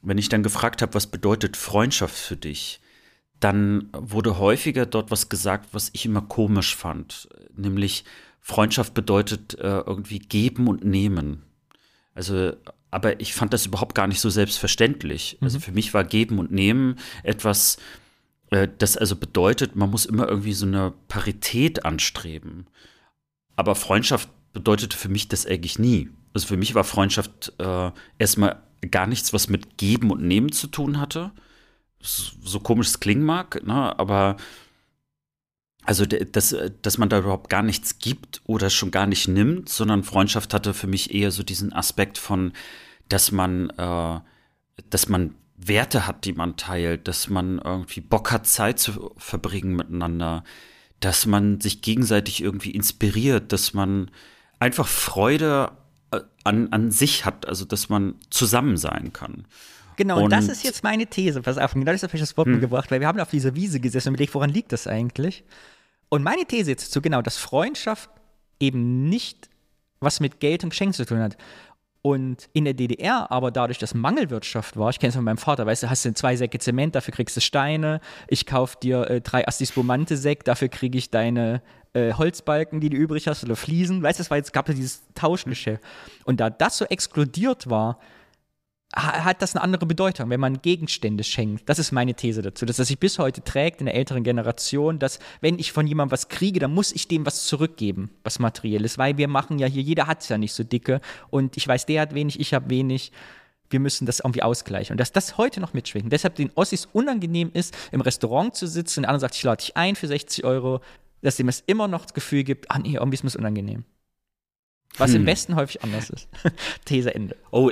Wenn ich dann gefragt habe, was bedeutet Freundschaft für dich, dann wurde häufiger dort was gesagt, was ich immer komisch fand. Nämlich Freundschaft bedeutet äh, irgendwie geben und nehmen. Also aber ich fand das überhaupt gar nicht so selbstverständlich. Also mhm. Also für mich war Geben und Nehmen etwas, äh, das also bedeutet, man muss immer irgendwie so eine Parität anstreben. Aber Freundschaft bedeutete für mich das eigentlich nie. Also für mich war Freundschaft äh, erstmal gar nichts, was mit Geben und Nehmen zu tun hatte. So komisch es klingen mag, ne? aber also, dass, dass man da überhaupt gar nichts gibt oder schon gar nicht nimmt, sondern Freundschaft hatte für mich eher so diesen Aspekt von, dass man, äh, dass man Werte hat, die man teilt, dass man irgendwie Bock hat, Zeit zu verbringen miteinander, dass man sich gegenseitig irgendwie inspiriert, dass man einfach Freude äh, an, an sich hat, also dass man zusammen sein kann. Genau, und, und das ist jetzt meine These. Pass auf, genau das habe ich das Wort hm. gebracht, weil wir haben auf dieser Wiese gesessen und überlegt, woran liegt das eigentlich? Und meine These jetzt so genau, dass Freundschaft eben nicht was mit Geld und Geschenk zu tun hat. Und in der DDR, aber dadurch, dass Mangelwirtschaft war, ich kenne es von meinem Vater, weißt du, hast du zwei Säcke Zement, dafür kriegst du Steine, ich kaufe dir äh, drei Astis Bomante Säck, dafür kriege ich deine äh, Holzbalken, die du übrig hast, oder Fliesen, weißt du, es gab es dieses Tauschgeschäft. Und da das so explodiert war, hat das eine andere Bedeutung, wenn man Gegenstände schenkt. Das ist meine These dazu, dass das sich bis heute trägt in der älteren Generation, dass wenn ich von jemandem was kriege, dann muss ich dem was zurückgeben, was materielles, weil wir machen ja hier, jeder hat es ja nicht so dicke und ich weiß, der hat wenig, ich habe wenig. Wir müssen das irgendwie ausgleichen. Und dass das heute noch mitschwingt. Deshalb den Ossis unangenehm ist, im Restaurant zu sitzen und der andere sagt, ich lade dich ein für 60 Euro, dass dem es immer noch das Gefühl gibt, ah nee, irgendwie ist mir unangenehm. Was hm. im Westen häufig anders ist. *laughs* These Ende. Oh,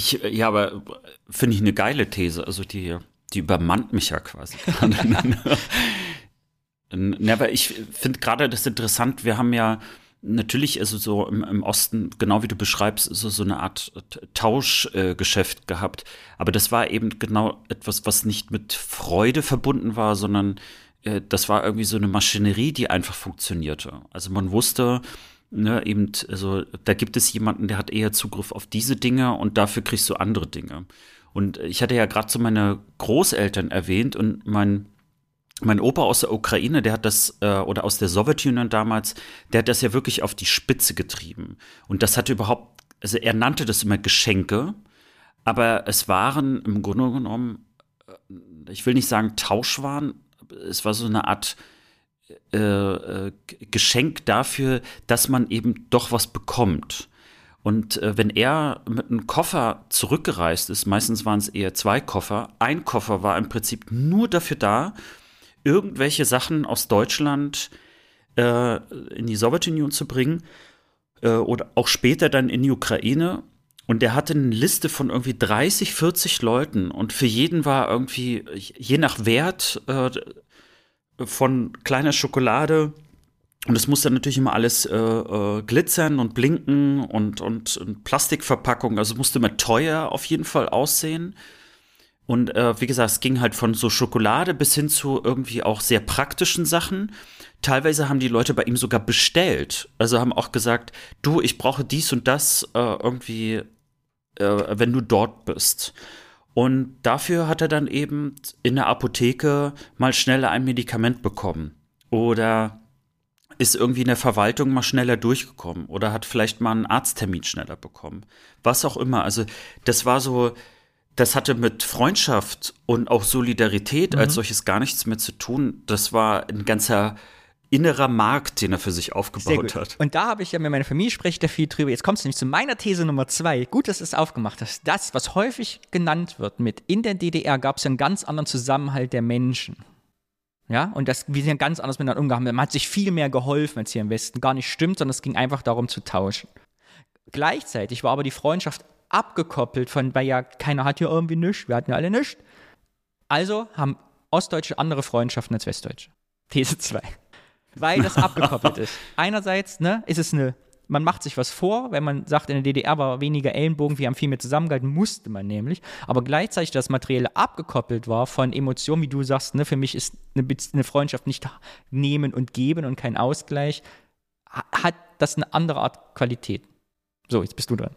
ich, ja, aber finde ich eine geile These. Also die, die übermannt mich ja quasi. ja, *laughs* aber ich finde gerade das interessant. Wir haben ja natürlich, also so im, im, Osten, genau wie du beschreibst, so, so eine Art Tauschgeschäft äh, gehabt. Aber das war eben genau etwas, was nicht mit Freude verbunden war, sondern äh, das war irgendwie so eine Maschinerie, die einfach funktionierte. Also man wusste, ne, eben, also da gibt es jemanden, der hat eher Zugriff auf diese Dinge und dafür kriegst du andere Dinge. Und ich hatte ja gerade so meine Großeltern erwähnt und mein mein Opa aus der Ukraine, der hat das, äh, oder aus der Sowjetunion damals, der hat das ja wirklich auf die Spitze getrieben. Und das hatte überhaupt, also er nannte das immer Geschenke, aber es waren im Grunde genommen, äh, ich will nicht sagen Tauschwaren, es war so eine Art äh, äh, Geschenk dafür, dass man eben doch was bekommt. Und äh, wenn er mit einem Koffer zurückgereist ist, meistens waren es eher zwei Koffer, ein Koffer war im Prinzip nur dafür da, irgendwelche Sachen aus Deutschland äh, in die Sowjetunion zu bringen äh, oder auch später dann in die Ukraine. Und der hatte eine Liste von irgendwie 30, 40 Leuten und für jeden war irgendwie, je nach Wert äh, von kleiner Schokolade und es muss dann natürlich immer alles äh, äh, glitzern und blinken und, und, und Plastikverpackung. Also musste immer teuer auf jeden Fall aussehen. Und äh, wie gesagt, es ging halt von so Schokolade bis hin zu irgendwie auch sehr praktischen Sachen. Teilweise haben die Leute bei ihm sogar bestellt. Also haben auch gesagt, du, ich brauche dies und das äh, irgendwie, äh, wenn du dort bist. Und dafür hat er dann eben in der Apotheke mal schneller ein Medikament bekommen. Oder ist irgendwie in der Verwaltung mal schneller durchgekommen oder hat vielleicht mal einen Arzttermin schneller bekommen. Was auch immer. Also das war so, das hatte mit Freundschaft und auch Solidarität mhm. als solches gar nichts mehr zu tun. Das war ein ganzer innerer Markt, den er für sich aufgebaut hat. Und da habe ich ja mit meiner Familie spreche da viel drüber. Jetzt kommst du nämlich zu meiner These Nummer zwei. Gut, dass du es aufgemacht hast. Das, was häufig genannt wird mit in der DDR gab es ja einen ganz anderen Zusammenhalt der Menschen. Ja, und das, wir sind ganz anders miteinander umgegangen. Man hat sich viel mehr geholfen als hier im Westen. Gar nicht stimmt, sondern es ging einfach darum zu tauschen. Gleichzeitig war aber die Freundschaft abgekoppelt von, weil ja keiner hat hier irgendwie nichts, wir hatten ja alle nichts. Also haben Ostdeutsche andere Freundschaften als Westdeutsche. These 2. Weil das *laughs* abgekoppelt ist. Einerseits ne, ist es eine man macht sich was vor, wenn man sagt, in der DDR war weniger Ellenbogen, wir haben viel mehr zusammengehalten, musste man nämlich. Aber gleichzeitig das Materielle abgekoppelt war von Emotionen, wie du sagst, ne, für mich ist eine, eine Freundschaft nicht nehmen und geben und kein Ausgleich, hat das eine andere Art Qualität. So, jetzt bist du dran.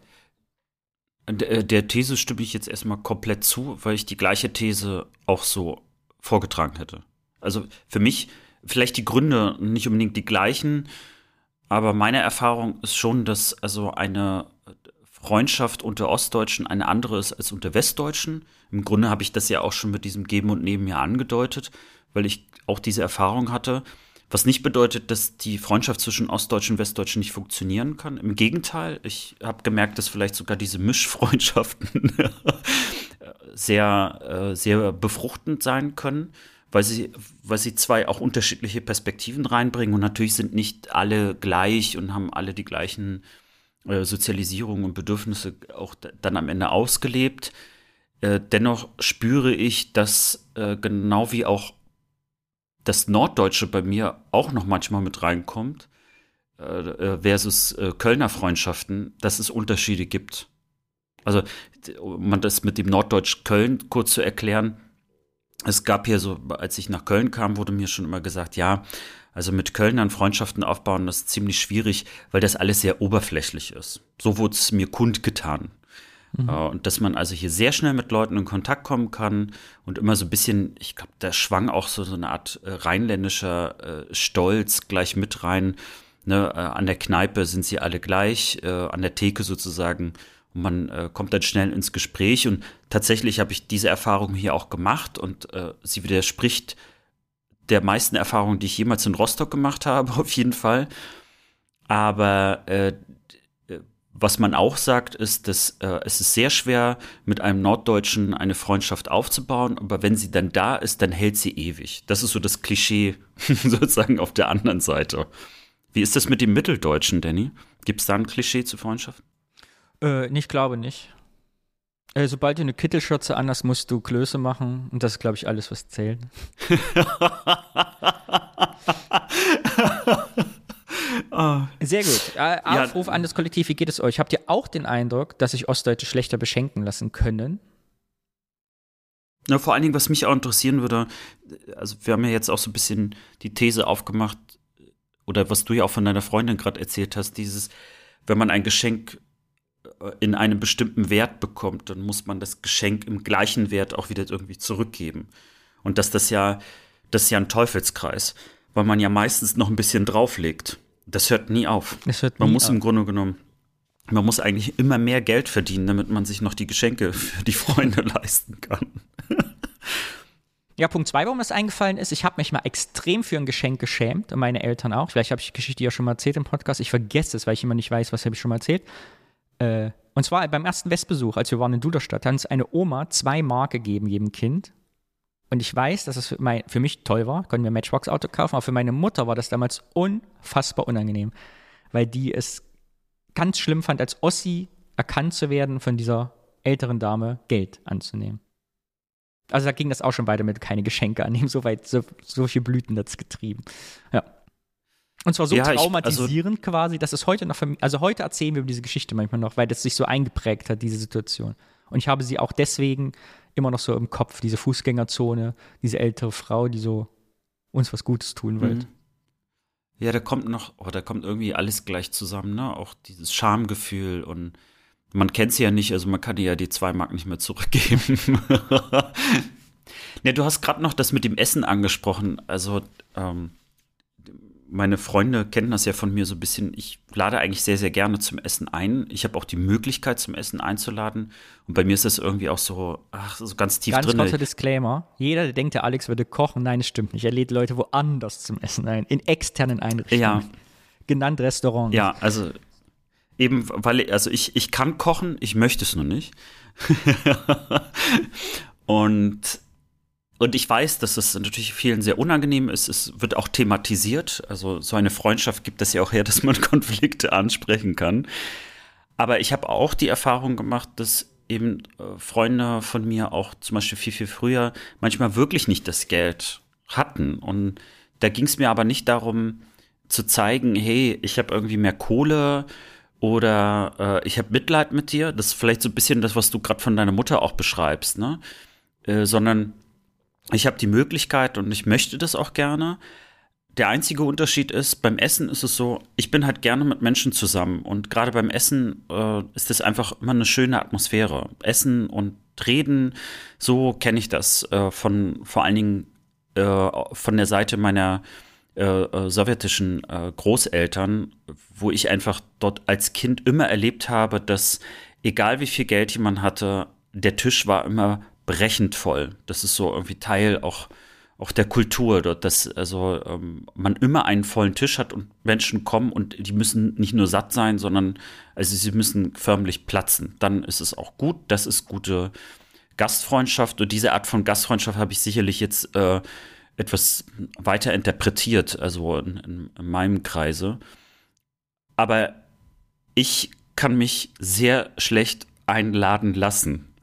Der, der These stimme ich jetzt erstmal komplett zu, weil ich die gleiche These auch so vorgetragen hätte. Also für mich vielleicht die Gründe nicht unbedingt die gleichen, aber meine Erfahrung ist schon, dass also eine Freundschaft unter Ostdeutschen eine andere ist als unter Westdeutschen. Im Grunde habe ich das ja auch schon mit diesem Geben und Nehmen ja angedeutet, weil ich auch diese Erfahrung hatte. Was nicht bedeutet, dass die Freundschaft zwischen Ostdeutschen und Westdeutschen nicht funktionieren kann. Im Gegenteil, ich habe gemerkt, dass vielleicht sogar diese Mischfreundschaften *laughs* sehr, äh, sehr befruchtend sein können weil sie, weil sie zwei auch unterschiedliche Perspektiven reinbringen und natürlich sind nicht alle gleich und haben alle die gleichen äh, Sozialisierung und Bedürfnisse auch dann am Ende ausgelebt. Äh, dennoch spüre ich, dass äh, genau wie auch das Norddeutsche bei mir auch noch manchmal mit reinkommt, äh, äh, versus äh, Kölner Freundschaften, dass es Unterschiede gibt. Also, um man das mit dem Norddeutsch Köln kurz zu erklären, es gab hier so, als ich nach Köln kam, wurde mir schon immer gesagt, ja, also mit Kölnern Freundschaften aufbauen, das ist ziemlich schwierig, weil das alles sehr oberflächlich ist. So wurde es mir kundgetan. Mhm. Äh, und dass man also hier sehr schnell mit Leuten in Kontakt kommen kann und immer so ein bisschen, ich glaube, da schwang auch so, so eine Art äh, rheinländischer äh, Stolz gleich mit rein. Ne, äh, an der Kneipe sind sie alle gleich, äh, an der Theke sozusagen man äh, kommt dann schnell ins Gespräch. Und tatsächlich habe ich diese Erfahrung hier auch gemacht und äh, sie widerspricht der meisten Erfahrungen, die ich jemals in Rostock gemacht *laughs* habe, auf jeden Fall. Aber äh, was man auch sagt, ist, dass äh, es ist sehr schwer, mit einem Norddeutschen eine Freundschaft aufzubauen, aber wenn sie dann da ist, dann hält sie ewig. Das ist so das Klischee *laughs* sozusagen auf der anderen Seite. Wie ist das mit dem Mitteldeutschen, Danny? Gibt es da ein Klischee zu Freundschaften? Äh, ich glaube nicht. Äh, sobald du eine Kittelschürze anders musst du Klöße machen. Und das ist, glaube ich, alles, was zählt. *laughs* Sehr gut. Äh, Aufruf ja. an das Kollektiv, wie geht es euch? Habt ihr auch den Eindruck, dass sich Ostdeutsche schlechter beschenken lassen können? Na, vor allen Dingen, was mich auch interessieren würde, also wir haben ja jetzt auch so ein bisschen die These aufgemacht, oder was du ja auch von deiner Freundin gerade erzählt hast, dieses, wenn man ein Geschenk in einem bestimmten Wert bekommt, dann muss man das Geschenk im gleichen Wert auch wieder irgendwie zurückgeben. Und dass das ja, das ist ja ein Teufelskreis, weil man ja meistens noch ein bisschen drauflegt. Das hört nie auf. Hört man nie muss auf. im Grunde genommen, man muss eigentlich immer mehr Geld verdienen, damit man sich noch die Geschenke für die Freunde *laughs* leisten kann. Ja, Punkt zwei, warum das eingefallen ist, ich habe mich mal extrem für ein Geschenk geschämt und meine Eltern auch. Vielleicht habe ich die Geschichte ja schon mal erzählt im Podcast. Ich vergesse es, weil ich immer nicht weiß, was habe ich schon mal erzählt. Äh, und zwar beim ersten Westbesuch, als wir waren in Duderstadt, hat uns eine Oma zwei Mark gegeben, jedem Kind. Und ich weiß, dass es für, mein, für mich toll war, konnten wir ein Matchbox-Auto kaufen, aber für meine Mutter war das damals unfassbar unangenehm, weil die es ganz schlimm fand, als Ossi erkannt zu werden, von dieser älteren Dame Geld anzunehmen. Also da ging das auch schon weiter mit keine Geschenke annehmen, so weit, so, solche Blüten das getrieben. Ja. Und zwar so Ja, ich- traumatisierend quasi, dass es heute noch, also heute erzählen wir über diese Geschichte manchmal noch, weil das sich so eingeprägt hat, diese Situation. Und ich habe sie auch deswegen immer noch so im Kopf, diese Fußgängerzone, diese ältere Frau, die so uns was Gutes tun. Mhm. Ja, da kommt noch, oh, da kommt irgendwie alles gleich zusammen, ne? Auch dieses Schamgefühl und man kennt sie ja nicht, also man kann ihr ja die zwei Mark nicht mehr zurückgeben. *laughs* ne, du hast gerade noch das mit dem Essen angesprochen. Also, ähm, meine Freunde kennen das ja von mir so ein bisschen. Ich lade eigentlich sehr, sehr gerne zum Essen ein. Ich habe auch die Möglichkeit, zum Essen einzuladen. Und bei mir ist das irgendwie auch so, ach, so ganz tief Ganz drin. großer Disclaimer. Jeder, der denkt, der Alex würde kochen, nein, das stimmt nicht. Er lädt Leute woanders zum Essen ein, in externen Einrichtungen. Ja. Genannt Restaurants. Ja, also eben, weil, also ich, ich kann kochen, ich möchte es nur nicht. *laughs* und, und ich weiß, dass es natürlich vielen sehr unangenehm ist. Es wird auch thematisiert. Also so eine Freundschaft gibt es ja auch her, dass man *laughs* Konflikte ansprechen kann. Aber ich habe auch die Erfahrung gemacht, dass eben äh, Freunde von mir auch zum Beispiel viel, viel früher manchmal wirklich nicht das Geld hatten. Und da ging es mir aber nicht darum zu zeigen, hey, ich habe irgendwie mehr Kohle oder äh, ich habe Mitleid mit dir. Das ist vielleicht so ein bisschen das, was du gerade von deiner Mutter auch beschreibst, ne? Äh, sondern ich habe die Möglichkeit und ich möchte das auch gerne. Der einzige Unterschied ist, beim Essen ist es so, ich bin halt gerne mit Menschen zusammen und gerade beim Essen äh, ist es einfach immer eine schöne Atmosphäre. Essen und Reden, so kenne ich das äh, von vor allen Dingen äh, von der Seite meiner äh, äh, sowjetischen äh, Großeltern, wo ich einfach dort als Kind immer erlebt habe, dass egal wie viel Geld jemand hatte, der Tisch war immer brechend voll. Das ist so irgendwie Teil auch auch der Kultur dort, dass also ähm, man immer einen vollen Tisch hat und Menschen kommen und die müssen nicht nur satt sein, sondern also sie müssen förmlich platzen. Dann ist es auch gut. Das ist gute Gastfreundschaft und diese Art von Gastfreundschaft habe ich sicherlich jetzt äh, etwas weiter interpretiert, also in, in, in meinem Kreise. Aber ich kann mich sehr schlecht einladen lassen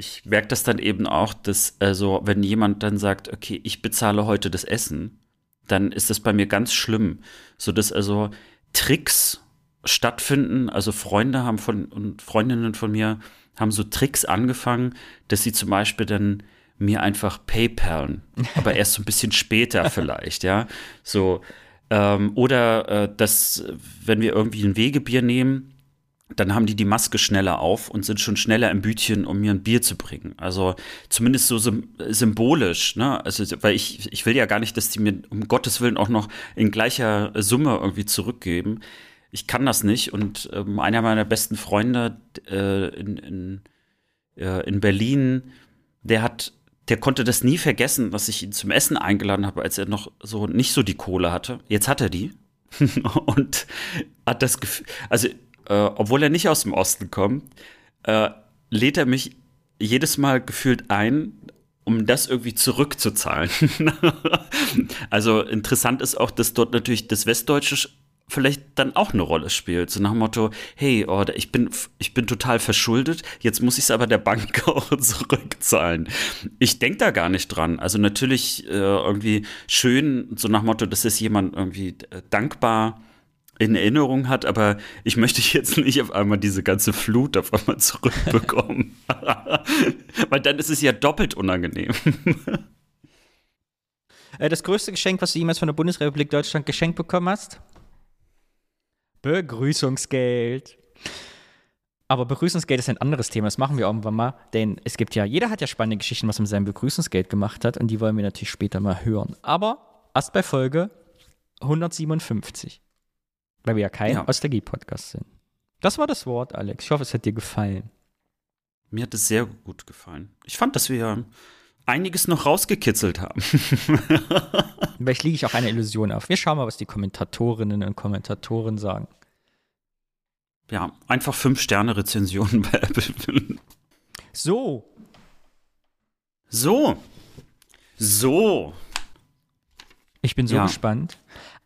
ich merke das dann eben auch, dass, also, wenn jemand dann sagt, okay, ich bezahle heute das Essen, dann ist das bei mir ganz schlimm. So dass also Tricks stattfinden. Also Freunde haben von und Freundinnen von mir haben so Tricks angefangen, dass sie zum Beispiel dann mir einfach PayPalen, *laughs* aber erst so ein bisschen später vielleicht, ja. So, ähm, oder äh, dass, wenn wir irgendwie ein Wegebier nehmen, dann haben die die Maske schneller auf und sind schon schneller im Bütchen, um mir ein Bier zu bringen. Also zumindest so symbolisch, ne? Also, weil ich, ich will ja gar nicht, dass die mir um Gottes Willen auch noch in gleicher Summe irgendwie zurückgeben. Ich kann das nicht. Und ähm, einer meiner besten Freunde äh, in, in, äh, in Berlin, der hat, der konnte das nie vergessen, dass ich ihn zum Essen eingeladen habe, als er noch so nicht so die Kohle hatte. Jetzt hat er die. *laughs* und hat das Gefühl, also äh, obwohl er nicht aus dem Osten kommt, äh, lädt er mich jedes Mal gefühlt ein, um das irgendwie zurückzuzahlen. *laughs* also interessant ist auch, dass dort natürlich das Westdeutsche vielleicht dann auch eine Rolle spielt. So nach dem Motto, hey, oh, ich bin, ich bin total verschuldet, jetzt muss ich es aber der Bank *laughs* auch zurückzahlen. Ich denke da gar nicht dran. Also natürlich äh, irgendwie schön, so nach dem Motto, dass es jemand irgendwie äh, dankbar in Erinnerung hat, aber ich möchte *laughs* jetzt nicht auf einmal diese ganze Flut auf einmal zurückbekommen. *laughs* Weil dann ist es ja doppelt unangenehm. Äh, Das größte Geschenk, was du jemals von der Bundesrepublik Deutschland geschenkt bekommen hast? Begrüßungsgeld. Aber Begrüßungsgeld ist ein anderes Thema, das machen wir irgendwann mal, denn es gibt ja, jeder hat ja spannende Geschichten, was er mit seinem Begrüßungsgeld gemacht hat und die wollen wir natürlich später mal hören. Aber erst bei Folge 157, weil wir ja kein Ja. Ostalgie-Podcast sind. Das war das Wort, Alex. Ich hoffe, es hat dir gefallen. Mir hat es sehr gut gefallen. Ich fand, dass wir einiges noch rausgekitzelt haben. *laughs* Vielleicht liege ich auch eine Illusion auf. Wir schauen mal, was die Kommentatorinnen und Kommentatoren sagen. ja, einfach 5-Sterne-Rezensionen bei Apple. So. So. So. Ich bin so Ja. gespannt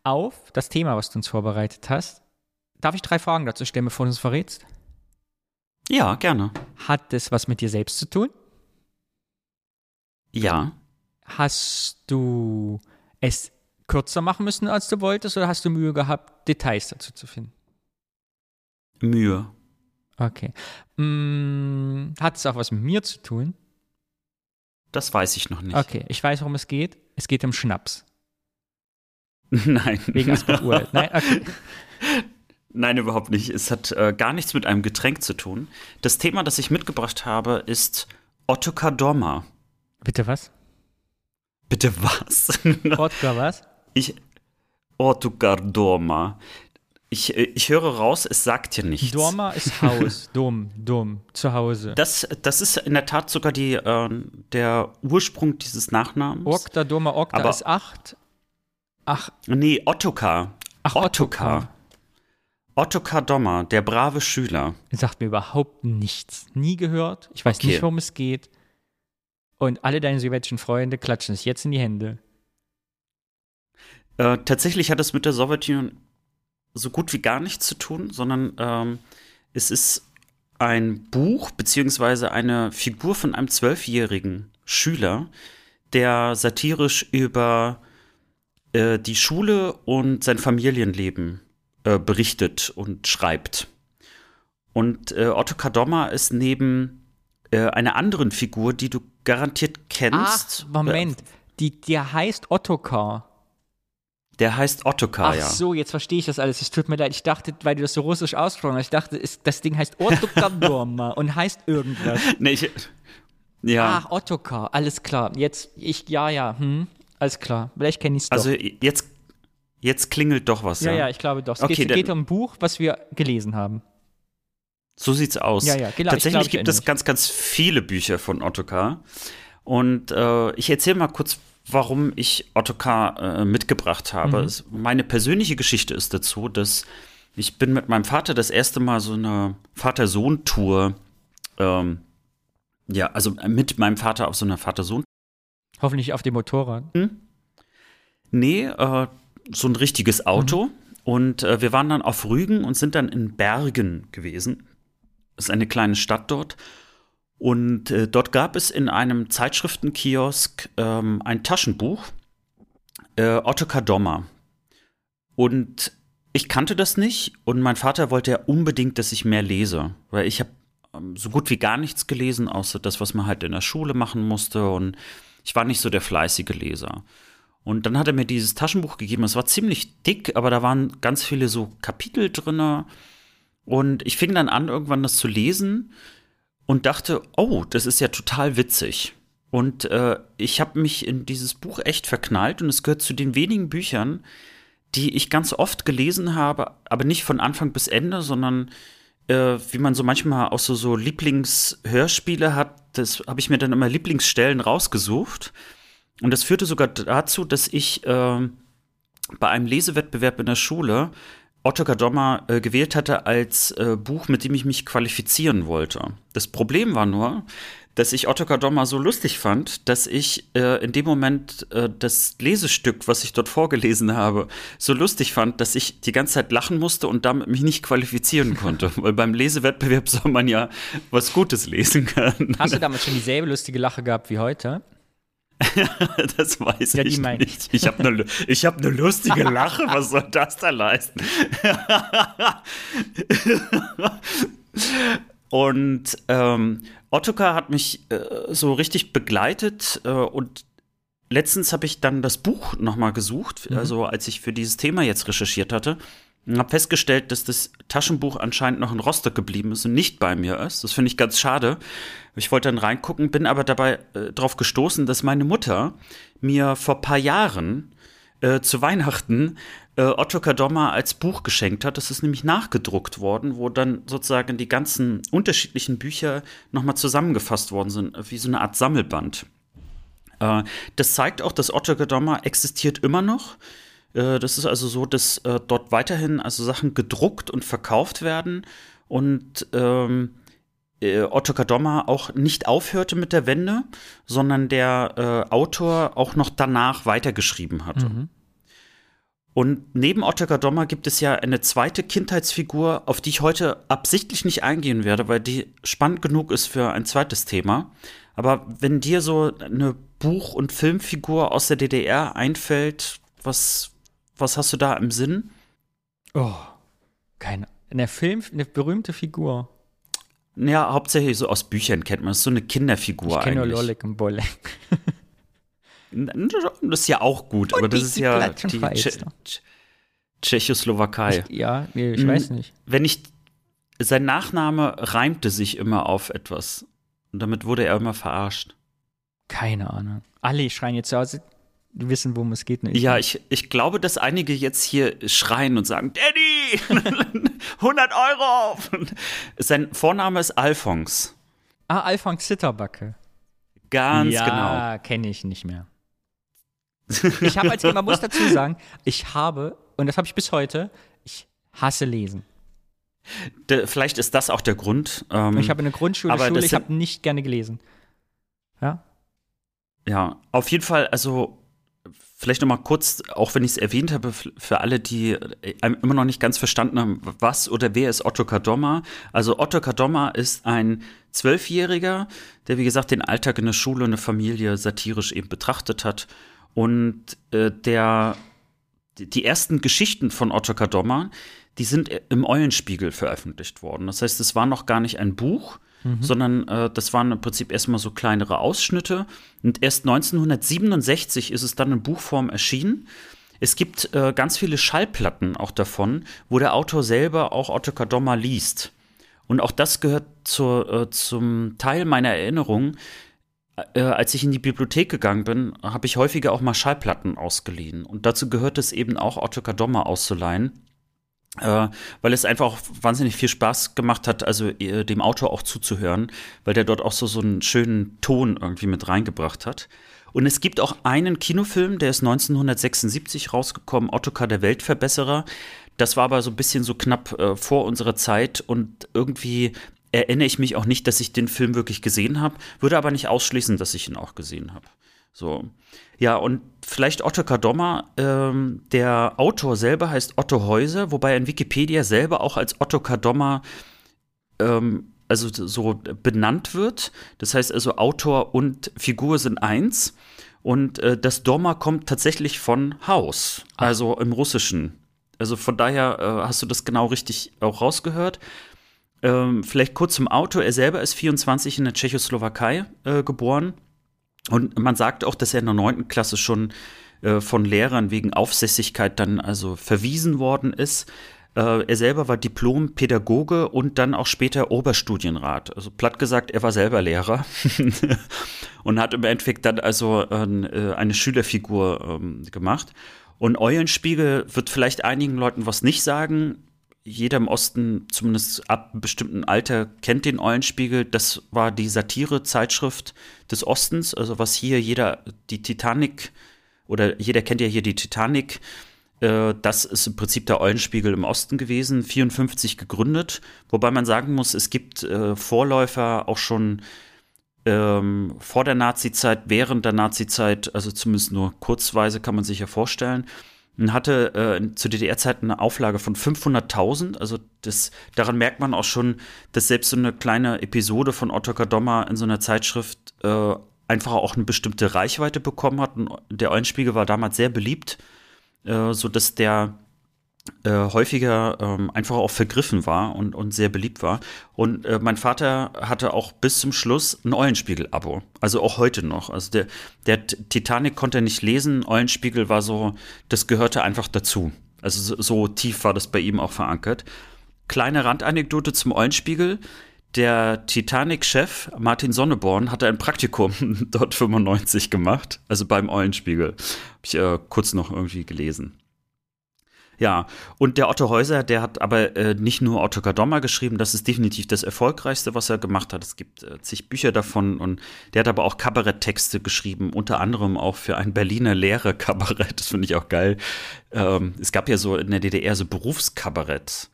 auf das Thema, was du uns vorbereitet hast. Darf ich drei Fragen dazu stellen, bevor du uns verrätst? Ja, gerne. Hat es was mit dir selbst zu tun? Ja. Hast du es kürzer machen müssen, als du wolltest, oder hast du Mühe gehabt, Details dazu zu finden? Mühe. Okay. Mm, hat es auch was mit mir zu tun? Das weiß ich noch nicht. Okay, ich weiß, worum es geht. Es geht um Schnaps. *laughs* Nein. Wegen Asbach Uralt. *laughs* Nein, okay. Nein, überhaupt nicht. Es hat äh, gar nichts mit einem Getränk zu tun. Das Thema, das ich mitgebracht habe, ist Ottokar Dorma. Bitte was? Bitte was? *laughs* Wodka was? ich. Ottokar Dorma. Ich, äh, ich höre raus, es sagt dir nichts. Dorma ist Haus. Dumm, dumm. Zu Hause. Das, das ist in der Tat sogar die, äh, der Ursprung dieses Nachnamens. Okta, Dorma, Okta Aber- ist acht. Ach, Nee, Ottokar. ach Ottokar. Ottokar Dommer, der brave Schüler. Sagt mir überhaupt nichts. Nie gehört. Ich weiß Okay. nicht, worum es geht. Und alle deine sowjetischen Freunde klatschen sich jetzt in die Hände. Äh, tatsächlich hat es mit der Sowjetunion so gut wie gar nichts zu tun, sondern ähm, es ist ein Buch beziehungsweise eine Figur von einem zwölfjährigen Schüler, der satirisch über äh, die Schule und sein Familienleben äh, berichtet und schreibt. Und äh, Otto Kadoma ist neben äh, einer anderen Figur, die du garantiert kennst. Ach, Moment. Die, der heißt Ottokar. Der heißt Ottokar, Ach ja. so, jetzt verstehe ich das alles. Es tut mir leid. Ich dachte, weil du das so russisch ausgesprochen hast, ich dachte, es, das Ding heißt Ottokar Dorma und heißt irgendwas. *laughs* Nee, ich, ja, Ach, Ottokar, alles klar. Jetzt, ich, ja, ja, hm, alles klar. Vielleicht kenne ich es doch. also jetzt, jetzt klingelt doch was. ja, Ja, ja, ich glaube doch. Es Okay, geht, geht um ein Buch, was wir gelesen haben. So sieht's aus. Ja, ja, genau, ich Tatsächlich glaub, gibt es ganz, ganz viele Bücher von Ottokar. Und äh, ich erzähle mal kurz, warum ich Ottokar äh, mitgebracht habe. Mhm. Meine persönliche Geschichte ist dazu, dass ich bin mit meinem Vater das erste Mal so eine Vater-Sohn-Tour, ähm, ja, also mit meinem Vater auf so einer Vater-Sohn Hoffentlich auf dem Motorrad. Nee, äh, so ein richtiges Auto. Und äh, wir waren dann auf Rügen und sind dann in Bergen gewesen. Das ist eine kleine Stadt dort. Und äh, dort gab es in einem Zeitschriftenkiosk ähm, ein Taschenbuch, äh, Ottokar Dommer. Und ich kannte das nicht und mein Vater wollte ja unbedingt, dass ich mehr lese, weil ich habe ähm, so gut wie gar nichts gelesen, außer das, was man halt in der Schule machen musste und ich war nicht so der fleißige Leser. Und dann hat er mir dieses Taschenbuch gegeben. Es war ziemlich dick, aber da waren ganz viele so Kapitel drinne. Und ich fing dann an, irgendwann das zu lesen und dachte, oh, das ist ja total witzig. Und äh, ich habe mich in dieses Buch echt verknallt und es gehört zu den wenigen Büchern, die ich ganz oft gelesen habe, aber nicht von Anfang bis Ende, sondern äh, wie man so manchmal auch so, so Lieblingshörspiele hat, das habe ich mir dann immer Lieblingsstellen rausgesucht. Und das führte sogar dazu, dass ich äh, bei einem Lesewettbewerb in der Schule Ottokar Dommer äh, gewählt hatte als äh, Buch, mit dem ich mich qualifizieren wollte. Das Problem war nur, dass ich Ottokar Dommer so lustig fand, dass ich äh, in dem Moment äh, das Lesestück, was ich dort vorgelesen habe, so lustig fand, dass ich die ganze Zeit lachen musste und damit mich nicht qualifizieren *laughs* konnte. Weil beim Lesewettbewerb soll man ja was Gutes lesen können. Hast du damals schon dieselbe lustige Lache gehabt wie heute? *laughs* Das weiß Ja, ich mein ich. nicht. Ich habe eine hab ne lustige *laughs* Lache. Was soll das da leisten? und ähm, Ottokar hat mich äh, so richtig begleitet äh, und letztens habe ich dann das Buch nochmal gesucht, also als ich für dieses Thema jetzt recherchiert hatte. Und habe festgestellt, dass das Taschenbuch anscheinend noch in Rostock geblieben ist und nicht bei mir ist. Das finde ich ganz schade. Ich wollte dann reingucken, bin aber dabei äh, darauf gestoßen, dass meine Mutter mir vor paar Jahren äh, zu Weihnachten Otto Kadoma als Buch geschenkt hat. Das ist nämlich nachgedruckt worden, wo dann sozusagen die ganzen unterschiedlichen Bücher nochmal zusammengefasst worden sind, wie so eine Art Sammelband. Äh, das zeigt auch, dass Otto Kadoma existiert immer noch. Äh, das ist also so, dass äh, dort weiterhin also Sachen gedruckt und verkauft werden. und ähm, äh, Ottokar Dommer auch nicht aufhörte mit der Wende, sondern der äh, Autor auch noch danach weitergeschrieben hatte. Mhm. Und neben Ottokar Dommer gibt es ja eine zweite Kindheitsfigur, auf die ich heute absichtlich nicht eingehen werde, weil die spannend genug ist für ein zweites Thema. Aber wenn dir so eine Buch- und Filmfigur aus der DDR einfällt, was, was hast du da im Sinn? Oh, keine. Eine Film, eine berühmte Figur. Ja, hauptsächlich so aus Büchern kennt man. Das ist so eine Kinderfigur ich eigentlich. Nur Lolek und Bolek. *laughs* Das ist ja auch gut, und aber das ist ja die Tsche Tschechoslowakei. Ich, ja, ich hm, weiß nicht. Wenn ich sein Nachname reimte sich immer auf etwas und damit wurde er immer verarscht. Keine Ahnung. Alle schreien jetzt zu Hause, die wissen, worum es geht. Nicht. Ja, ich, ich glaube, dass einige jetzt hier schreien und sagen, Daddy, *laughs* 100 Euro. Sein Vorname ist Alphons. Ah, Alphons Zitterbacke. Ganz ja, genau. Ja, kenne ich nicht mehr. Ich habe als Kind, man muss *laughs* dazu sagen, ich habe, und das habe ich bis heute, ich hasse Lesen. De, vielleicht ist das auch der Grund. Ähm, ich habe eine Grundschule, Schule, ich habe nicht gerne gelesen. Ja? Ja, auf jeden Fall, also vielleicht noch mal kurz, auch wenn ich es erwähnt habe, für alle, die äh, immer noch nicht ganz verstanden haben, was oder wer ist Otto Kadommer. Also Otto Kadommer ist ein Zwölfjähriger, der wie gesagt den Alltag in der Schule und der Familie satirisch eben betrachtet hat und äh, der, die ersten Geschichten von Otto Kadommer, die sind im Eulenspiegel veröffentlicht worden. Das heißt, es war noch gar nicht ein Buch, mhm. sondern äh, das waren im Prinzip erstmal so kleinere Ausschnitte. Und erst 1967 ist es dann in Buchform erschienen. Es gibt äh, ganz viele Schallplatten auch davon, wo der Autor selber auch Otto Kadommer liest. Und auch das gehört zur, äh, zum Teil meiner Erinnerung, äh, als ich in die Bibliothek gegangen bin, habe ich häufiger auch mal Schallplatten ausgeliehen. Und dazu gehört es eben auch, Otto Kadommer auszuleihen. Äh, weil es einfach auch wahnsinnig viel Spaß gemacht hat, also äh, dem Autor auch zuzuhören, weil der dort auch so, so einen schönen Ton irgendwie mit reingebracht hat. Und es gibt auch einen Kinofilm, der ist 1976 rausgekommen, Ottokar der Weltverbesserer. Das war aber so ein bisschen so knapp äh, vor unserer Zeit und irgendwie erinnere ich mich auch nicht, dass ich den Film wirklich gesehen habe, würde aber nicht ausschließen, dass ich ihn auch gesehen habe. So. Ja, und vielleicht Otto Kadommer, ähm, der Autor selber heißt Otto Häuser, wobei er in Wikipedia selber auch als Otto Kadommer ähm, also so benannt wird. Das heißt also, Autor und Figur sind eins. Und äh, das Dommer kommt tatsächlich von Haus, also im Russischen. Also von daher äh, hast du das genau richtig auch rausgehört. Ähm, vielleicht kurz zum Auto. Er selber ist 24 in der Tschechoslowakei äh, geboren. Und man sagt auch, dass er in der neunten Klasse schon äh, von Lehrern wegen Aufsässigkeit dann also verwiesen worden ist. Äh, er selber war Diplom-Pädagoge und dann auch später Oberstudienrat. Also platt gesagt, er war selber Lehrer *laughs* und hat im Endeffekt dann also äh, eine Schülerfigur ähm, gemacht. Und Eulenspiegel wird vielleicht einigen Leuten was nicht sagen jeder im Osten, zumindest ab einem bestimmten Alter, kennt den Eulenspiegel. Das war die Satire-Zeitschrift des Ostens, also was hier jeder, die Titanic, oder jeder kennt ja hier die Titanic, äh, das ist im Prinzip der Eulenspiegel im Osten gewesen, 54 gegründet, wobei man sagen muss, es gibt äh, Vorläufer auch schon ähm, vor der Nazizeit, während der Nazizeit, also zumindest nur kurzweise kann man sich ja vorstellen und hatte äh, zu DDR-Zeiten eine Auflage von 500.000. Also das, daran merkt man auch schon, dass selbst so eine kleine Episode von Otto Kadommer in so einer Zeitschrift äh, einfach auch eine bestimmte Reichweite bekommen hat. Und der Eulenspiegel war damals sehr beliebt, äh, so dass der äh, häufiger ähm, einfach auch vergriffen war und, und sehr beliebt war. Und äh, mein Vater hatte auch bis zum Schluss ein Eulenspiegel-Abo. Also auch heute noch. Also der, der Titanic konnte er nicht lesen. Eulenspiegel war so, das gehörte einfach dazu. Also so, so tief war das bei ihm auch verankert. Kleine Randanekdote zum Eulenspiegel. Der Titanic-Chef Martin Sonneborn hatte ein Praktikum *laughs* dort 95 gemacht, also beim Eulenspiegel. Habe ich äh, kurz noch irgendwie gelesen. Ja, und der Otto Häuser, der hat aber äh, nicht nur Otto Kadommer geschrieben, das ist definitiv das Erfolgreichste, was er gemacht hat. Es gibt äh, zig Bücher davon und der hat aber auch Kabaretttexte geschrieben, unter anderem auch für ein Berliner Lehrer-Kabarett, das finde ich auch geil. Ähm, es gab ja so in der DDR so Berufskabarett.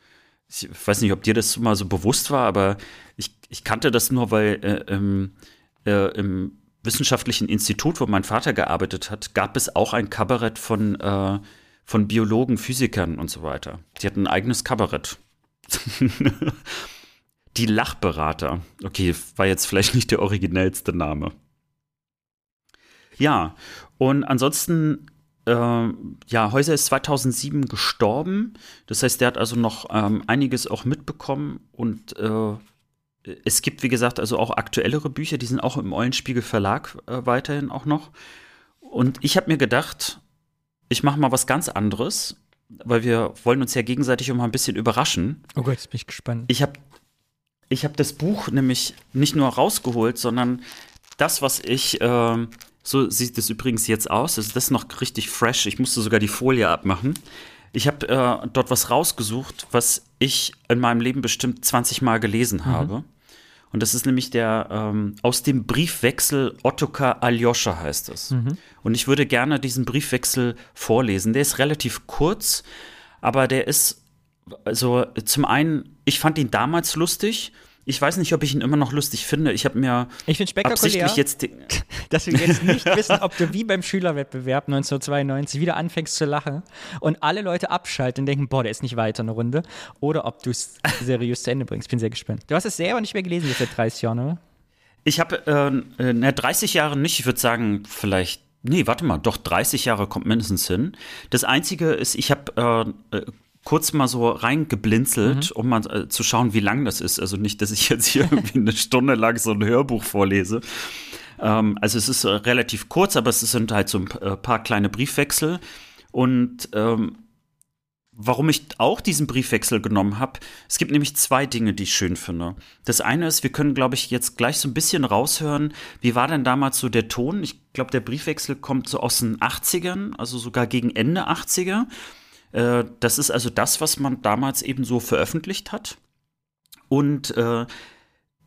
ich weiß nicht, ob dir das mal so bewusst war, aber ich, ich kannte das nur, weil äh, im, äh, im wissenschaftlichen Institut, wo mein Vater gearbeitet hat, gab es auch ein Kabarett von, äh, von Biologen, Physikern und so weiter. Die hatten ein eigenes Kabarett. *laughs* Die Lachberater. Okay, war jetzt vielleicht nicht der originellste Name. Ja, und ansonsten, äh, ja, Häuser ist 2007 gestorben. Das heißt, der hat also noch ähm, einiges auch mitbekommen und äh, es gibt, wie gesagt, also auch aktuellere Bücher, die sind auch im Eulenspiegel Verlag äh, weiterhin auch noch. Und ich habe mir gedacht, ich mache mal was ganz anderes, weil wir wollen uns ja gegenseitig immer ein bisschen überraschen. Oh Gott, jetzt bin ich gespannt. Ich habe ich hab das Buch nämlich nicht nur rausgeholt, sondern das, was ich, äh, so sieht es übrigens jetzt aus, also das ist noch richtig fresh. Ich musste sogar die Folie abmachen. Ich habe äh, dort was rausgesucht, was ich in meinem Leben bestimmt 20 Mal gelesen mhm. Und das ist nämlich der ähm, aus dem Briefwechsel Ottokar Aljoscha heißt es. Mhm. Und ich würde gerne diesen Briefwechsel vorlesen. Der ist relativ kurz, aber der ist also zum einen, ich fand ihn damals lustig ich weiß nicht, ob ich ihn immer noch lustig finde. Ich habe mir ich spektakulär, jetzt *laughs* dass wir jetzt nicht wissen, ob du wie beim Schülerwettbewerb 1992 wieder anfängst zu lachen und alle Leute abschalten und denken, boah, der ist nicht weiter eine Runde, oder ob du es seriös zu Ende bringst. Bin sehr gespannt. Du hast es selber nicht mehr gelesen jetzt seit 30 Jahren, oder? Ich habe äh, äh, 30 Jahre nicht. Ich würde sagen, vielleicht Nee, warte mal, doch 30 Jahre kommt mindestens hin. Das Einzige ist, ich habe äh, äh kurz mal so reingeblinzelt, mhm. um mal äh, zu schauen, wie lang das ist. Also nicht, dass ich jetzt hier irgendwie eine Stunde lang so ein Hörbuch vorlese. Ähm, also es ist äh, relativ kurz, aber es sind halt so ein äh, paar kleine Briefwechsel. Und ähm, warum ich auch diesen Briefwechsel genommen habe, es gibt nämlich zwei Dinge, die ich schön finde. Das eine ist, wir können, glaube ich, jetzt gleich so ein bisschen raushören, wie war denn damals so der Ton? Ich glaube, der Briefwechsel kommt so aus den 80ern, also sogar gegen Ende 80er. Äh, das ist also das, was man damals eben so veröffentlicht hat. Und äh,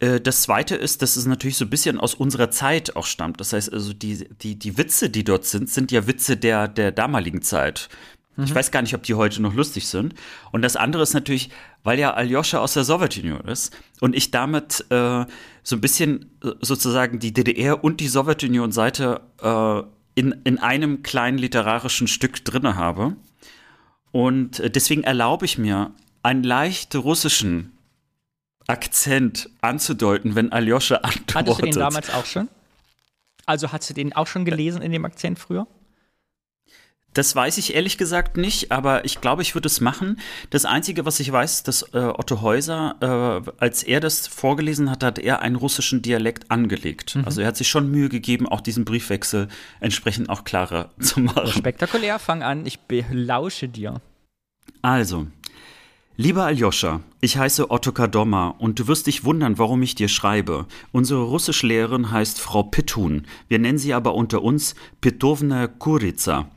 äh, das zweite ist, dass es natürlich so ein bisschen aus unserer Zeit auch stammt. Das heißt also, die, die, die Witze, die dort sind, sind ja Witze der, der damaligen Zeit. Mhm. Ich weiß gar nicht, ob die heute noch lustig sind. Und das andere ist natürlich, weil ja Aljoscha aus der Sowjetunion ist und ich damit äh, so ein bisschen äh, sozusagen die DDR und die Sowjetunion-Seite äh, in, in einem kleinen literarischen Stück drinne habe. Und äh, deswegen erlaube ich mir, einen leicht russischen Akzent anzudeuten, wenn Aljoscha antwortet. Hattest du den damals auch schon? Also hast du den auch schon gelesen in dem Akzent früher? Das weiß ich ehrlich gesagt nicht, aber ich glaube, ich würde es machen. Das Einzige, was ich weiß, dass äh, Otto Häuser, äh, als er das vorgelesen hat, hat er einen russischen Dialekt angelegt. Mhm. Also er hat sich schon Mühe gegeben, auch diesen Briefwechsel entsprechend auch klarer zu machen. Spektakulär, fang an, ich belausche dir. Also, Lieber Aljoscha, ich heiße Otto Kadoma und du wirst dich wundern, warum ich dir schreibe. Unsere Russischlehrerin heißt Frau Pitun. Wir nennen sie aber unter uns Pitovna Kurica.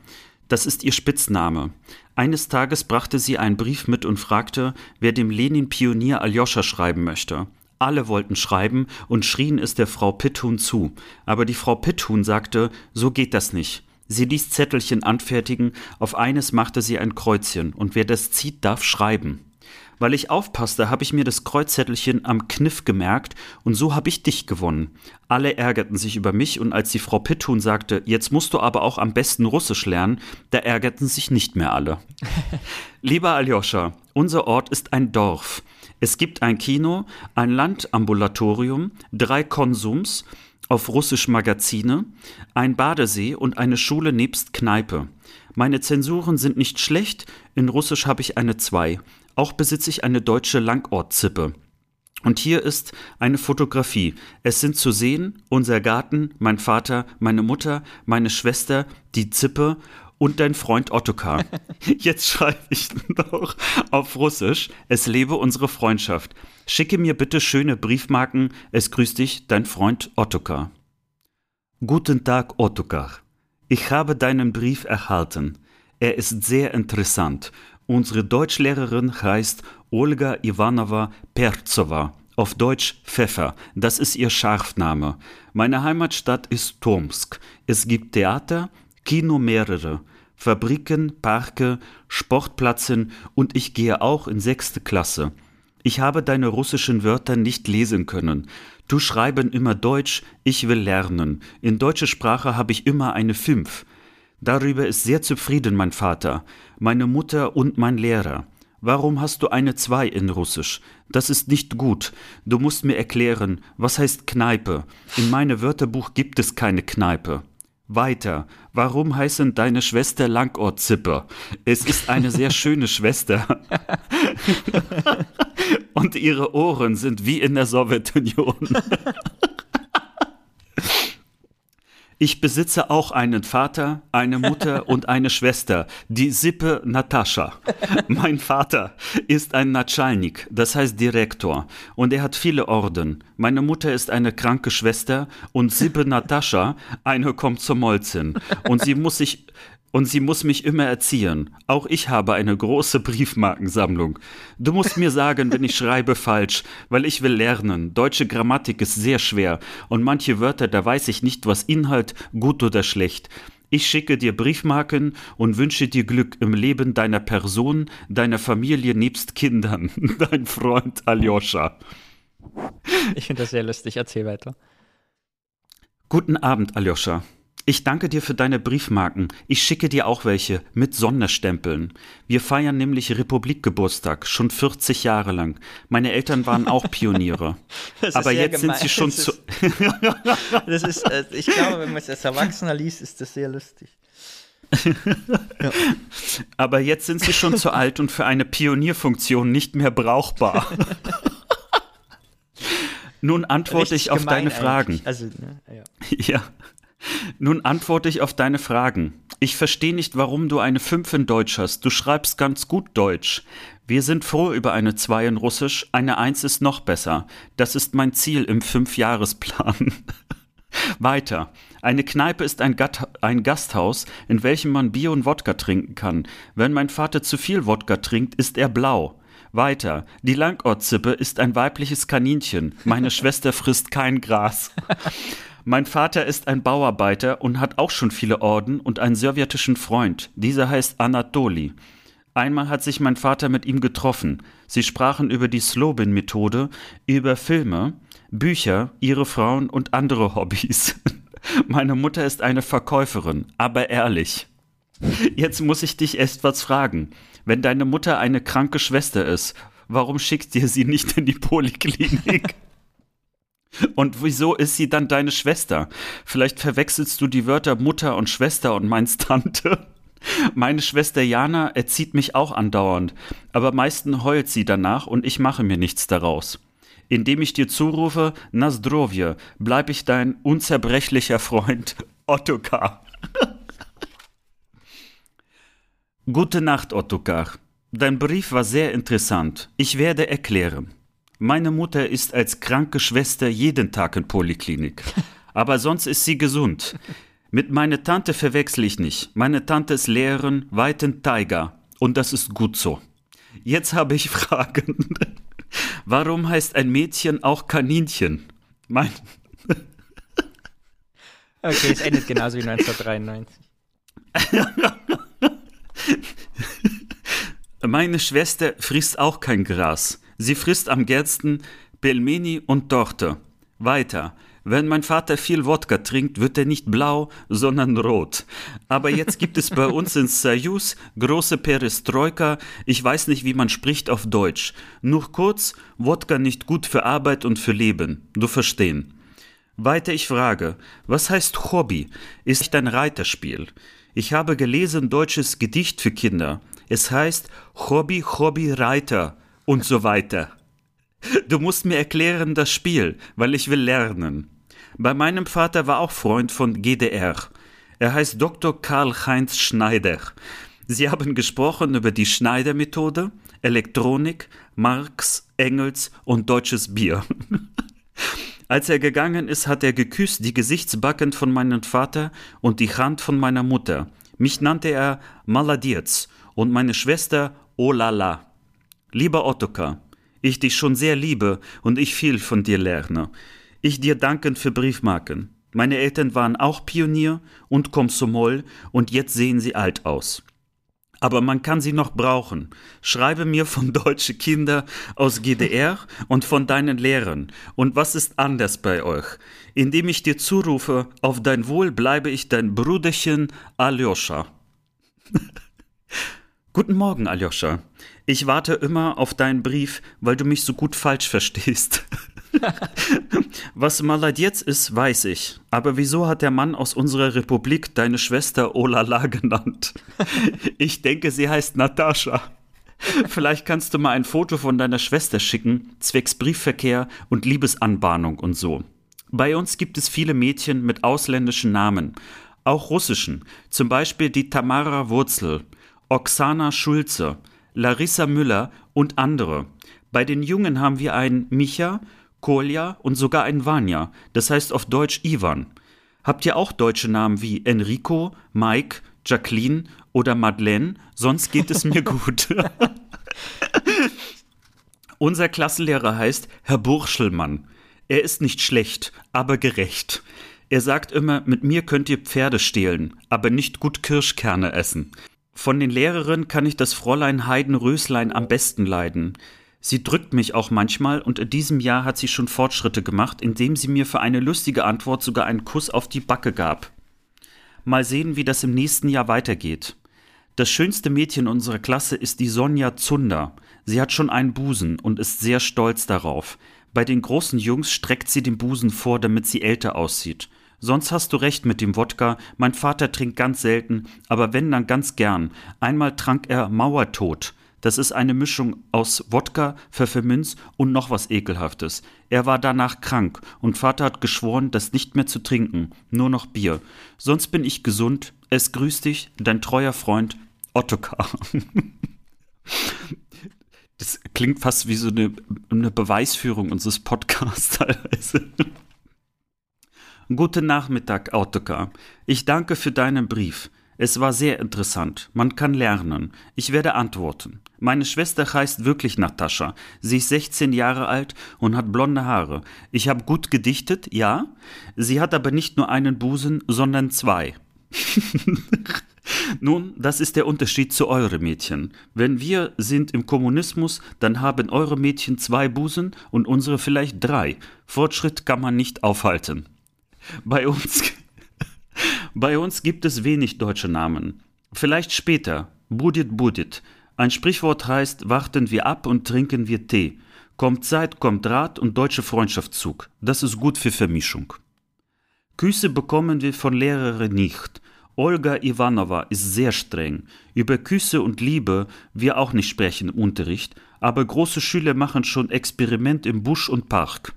Das ist ihr Spitzname. Eines Tages brachte sie einen Brief mit und fragte, wer dem Lenin-Pionier Aljoscha schreiben möchte. Alle wollten schreiben und schrien es der Frau Pittun zu. Aber die Frau Pittun sagte, so geht das nicht. Sie ließ Zettelchen anfertigen, auf eines machte sie ein Kreuzchen, und wer das zieht, darf schreiben. Weil ich aufpasste, habe ich mir das Kreuzzettelchen am Kniff gemerkt und so habe ich dich gewonnen. Alle ärgerten sich über mich und als die Frau Pittun sagte, jetzt musst du aber auch am besten Russisch lernen, da ärgerten sich nicht mehr alle. *laughs* Lieber Aljoscha, unser Ort ist ein Dorf. Es gibt ein Kino, ein Landambulatorium, drei Konsums, auf Russisch Magazine, ein Badesee und eine Schule nebst Kneipe. Meine Zensuren sind nicht schlecht, in Russisch habe ich eine 2. Auch besitze ich eine deutsche Langortzippe. Und hier ist eine Fotografie. Es sind zu sehen unser Garten, mein Vater, meine Mutter, meine Schwester, die Zippe und dein Freund Ottokar. *laughs* Jetzt schreibe ich noch auf Russisch. Es lebe unsere Freundschaft. Schicke mir bitte schöne Briefmarken. Es grüßt dich, dein Freund Ottokar. Guten Tag, Ottokar. Ich habe deinen Brief erhalten. Er ist sehr interessant Unsere Deutschlehrerin heißt Olga Ivanova Perzova, auf Deutsch Pfeffer, das ist ihr Scharfname. Meine Heimatstadt ist Tomsk. Es gibt Theater, Kino mehrere, Fabriken, Parke, Sportplätzen und ich gehe auch in sechste Klasse. Ich habe deine russischen Wörter nicht lesen können. Du schreiben immer Deutsch, ich will lernen. In deutsche Sprache habe ich immer eine Fünf. Darüber ist sehr zufrieden mein Vater, meine Mutter und mein Lehrer. Warum hast du eine Zwei in Russisch? Das ist nicht gut. Du musst mir erklären, was heißt Kneipe? In meinem Wörterbuch gibt es keine Kneipe. Weiter. Warum heißen deine Schwester Langohr-Zipper? Es ist eine sehr schöne Schwester. *laughs* Und ihre Ohren sind wie in der Sowjetunion. *laughs* Ich besitze auch einen Vater, eine Mutter *laughs* und eine Schwester, die Sippe Natascha. *laughs* Mein Vater ist ein Natschalnik, das heißt Direktor, und er hat viele Orden. Meine Mutter ist eine kranke Schwester und Sippe *laughs* Natascha, eine kommt zur Molzin. Und sie muss sich und sie muss mich immer erziehen. Auch ich habe eine große Briefmarkensammlung. Du musst mir sagen, wenn ich schreibe falsch, weil ich will lernen. Deutsche Grammatik ist sehr schwer und manche Wörter, da weiß ich nicht, was Inhalt gut oder schlecht. Ich schicke dir Briefmarken und wünsche dir Glück im Leben deiner Person, deiner Familie nebst Kindern. *laughs* Dein Freund Aljoscha. Ich finde das sehr lustig. Erzähl weiter. Guten Abend, Aljoscha. Ich danke dir für deine Briefmarken. Ich schicke dir auch welche mit Sonderstempeln. Wir feiern nämlich Republikgeburtstag schon 40 Jahre lang. Meine Eltern waren auch *laughs* Pioniere. Aber jetzt gemein. sind sie schon das zu. das ist, äh, ich glaube, wenn man es als Erwachsener liest, ist das sehr lustig. ja. *laughs* Aber jetzt sind sie schon zu alt und für eine Pionierfunktion nicht mehr brauchbar. *laughs* Nun antworte Richtig ich auf deine Fragen. Also, ne? ja. ja. Nun antworte ich auf deine Fragen. Ich verstehe nicht, warum du eine 5 in Deutsch hast. Du schreibst ganz gut Deutsch. Wir sind froh über eine 2 in Russisch. Eine 1 ist noch besser. Das ist mein Ziel im Fünfjahresplan. *laughs* Weiter. Eine Kneipe ist ein, ein Gasthaus, in welchem man Bier und Wodka trinken kann. Wenn mein Vater zu viel Wodka trinkt, ist er blau. Weiter. Die Langortzippe ist ein weibliches Kaninchen. Meine Schwester frisst kein Gras. *laughs* Mein Vater ist ein Bauarbeiter und hat auch schon viele Orden und einen sowjetischen Freund. Dieser heißt Anatoli. Einmal hat sich mein Vater mit ihm getroffen. Sie sprachen über die Slobin-Methode, über Filme, Bücher, ihre Frauen und andere Hobbys. *laughs* Meine Mutter ist eine Verkäuferin, aber ehrlich. Jetzt muss ich dich erst was fragen. Wenn deine Mutter eine kranke Schwester ist, warum schickt ihr sie nicht in die Poliklinik? *laughs* Und wieso ist sie dann deine Schwester? Vielleicht verwechselst du die Wörter Mutter und Schwester und meinst *laughs* Tante. Meine Schwester Jana erzieht mich auch andauernd, aber meistens heult sie danach und ich mache mir nichts daraus. Indem ich dir zurufe, na zdrovje, bleib ich dein unzerbrechlicher Freund *laughs* Ottokar. *laughs* Gute Nacht, Ottokar. Dein Brief war sehr interessant. Ich werde erklären. Meine Mutter ist als kranke Schwester jeden Tag in Poliklinik. *laughs* Aber sonst ist sie gesund. Mit meiner Tante verwechsel ich nicht. Meine Tante ist Lehrerin Weiten Tiger. Und das ist gut so. Jetzt habe ich Fragen. *laughs* Warum heißt ein Mädchen auch Kaninchen? Mein. *laughs* okay, es endet genauso wie 1993. Meine Schwester frisst auch kein Gras. Sie frisst am gernsten Pelmeni und Torte. Weiter. Wenn mein Vater viel Wodka trinkt, wird er nicht blau, sondern rot. Aber jetzt gibt es bei uns in Soyuz große Perestroika. Ich weiß nicht, wie man spricht auf Deutsch. Nur kurz, Wodka nicht gut für Arbeit und für Leben. Du verstehen. Weiter ich frage, was heißt Hobby? Ist ein Reiterspiel. Ich habe gelesen deutsches Gedicht für Kinder. Es heißt Hobby, Hobby, Reiter und so weiter. Du musst mir erklären das Spiel, weil ich will lernen. Bei meinem Vater war auch Freund von GDR. Er heißt Dr. Karl-Heinz Schneider. Sie haben gesprochen über die Schneider-Methode, Elektronik, Marx, Engels und deutsches Bier. *laughs* Als er gegangen ist, hat er geküsst die Gesichtsbacken von meinem Vater und die Hand von meiner Mutter. Mich nannte er Maladiez und meine Schwester Olala. Lieber Ottokar, ich dich schon sehr liebe und ich viel von dir lerne. Ich dir danken für Briefmarken. Meine Eltern waren auch Pionier und Komsomol und jetzt sehen sie alt aus. Aber man kann sie noch brauchen. Schreibe mir von *laughs* deutsche Kinder aus GDR und von deinen Lehrern. Und was ist anders bei euch? Indem ich dir zurufe, auf dein Wohl bleibe ich dein Bruderchen Aljoscha. *laughs* Guten Morgen, Aljoscha. Ich warte immer auf deinen Brief, weil du mich so gut falsch verstehst. *laughs* Was jetzt ist, weiß ich. Aber wieso hat der Mann aus unserer Republik deine Schwester Olala genannt? *laughs* Ich denke, sie heißt Natascha. Vielleicht kannst du mal ein Foto von deiner Schwester schicken, zwecks Briefverkehr und Liebesanbahnung und so. Bei uns gibt es viele Mädchen mit ausländischen Namen, auch russischen, zum Beispiel die Tamara Wurzel, Oksana Schulze, Larissa Müller und andere. Bei den Jungen haben wir einen Micha, Kolja und sogar einen Vanya, das heißt auf Deutsch Ivan. Habt ihr auch deutsche Namen wie Enrico, Mike, Jacqueline oder Madeleine? Sonst geht es mir *laughs* gut. *laughs* Unser Klassenlehrer heißt Herr Burschelmann. Er ist nicht schlecht, aber gerecht. Er sagt immer, mit mir könnt ihr Pferde stehlen, aber nicht gut Kirschkerne essen. Von den Lehrerinnen kann ich das Fräulein Heiden Röslein am besten leiden. Sie drückt mich auch manchmal und in diesem Jahr hat sie schon Fortschritte gemacht, indem sie mir für eine lustige Antwort sogar einen Kuss auf die Backe gab. Mal sehen, wie das im nächsten Jahr weitergeht. Das schönste Mädchen unserer Klasse ist die Sonja Zunder. Sie hat schon einen Busen und ist sehr stolz darauf. Bei den großen Jungs streckt sie den Busen vor, damit sie älter aussieht. Sonst hast du recht mit dem Wodka. Mein Vater trinkt ganz selten, aber wenn dann ganz gern. Einmal trank er Mauertod. Das ist eine Mischung aus Wodka, Pfefferminz und noch was Ekelhaftes. Er war danach krank und Vater hat geschworen, das nicht mehr zu trinken, nur noch Bier. Sonst bin ich gesund. Es grüßt dich, dein treuer Freund Ottokar. *laughs* Das klingt fast wie so eine, eine Beweisführung unseres Podcasts teilweise. Guten Nachmittag, Autokar. Ich danke für deinen Brief. Es war sehr interessant. Man kann lernen. Ich werde antworten. Meine Schwester heißt wirklich Natascha. Sie ist 16 Jahre alt und hat blonde Haare. Ich habe gut gedichtet, ja. Sie hat aber nicht nur einen Busen, sondern zwei. *laughs* Nun, das ist der Unterschied zu eure Mädchen. Wenn wir sind im Kommunismus, dann haben eure Mädchen zwei Busen und unsere vielleicht drei. Fortschritt kann man nicht aufhalten. Bei uns, bei uns gibt es wenig deutsche Namen. Vielleicht später. Budit Budit. Ein Sprichwort heißt, warten wir ab und trinken wir Tee. Kommt Zeit, kommt Rat und deutsche Freundschaftszug. Das ist gut für Vermischung. Küsse bekommen wir von Lehrerin nicht. Olga Ivanova ist sehr streng. Über Küsse und Liebe wir auch nicht sprechen im Unterricht, aber große Schüler machen schon Experiment im Busch und Park.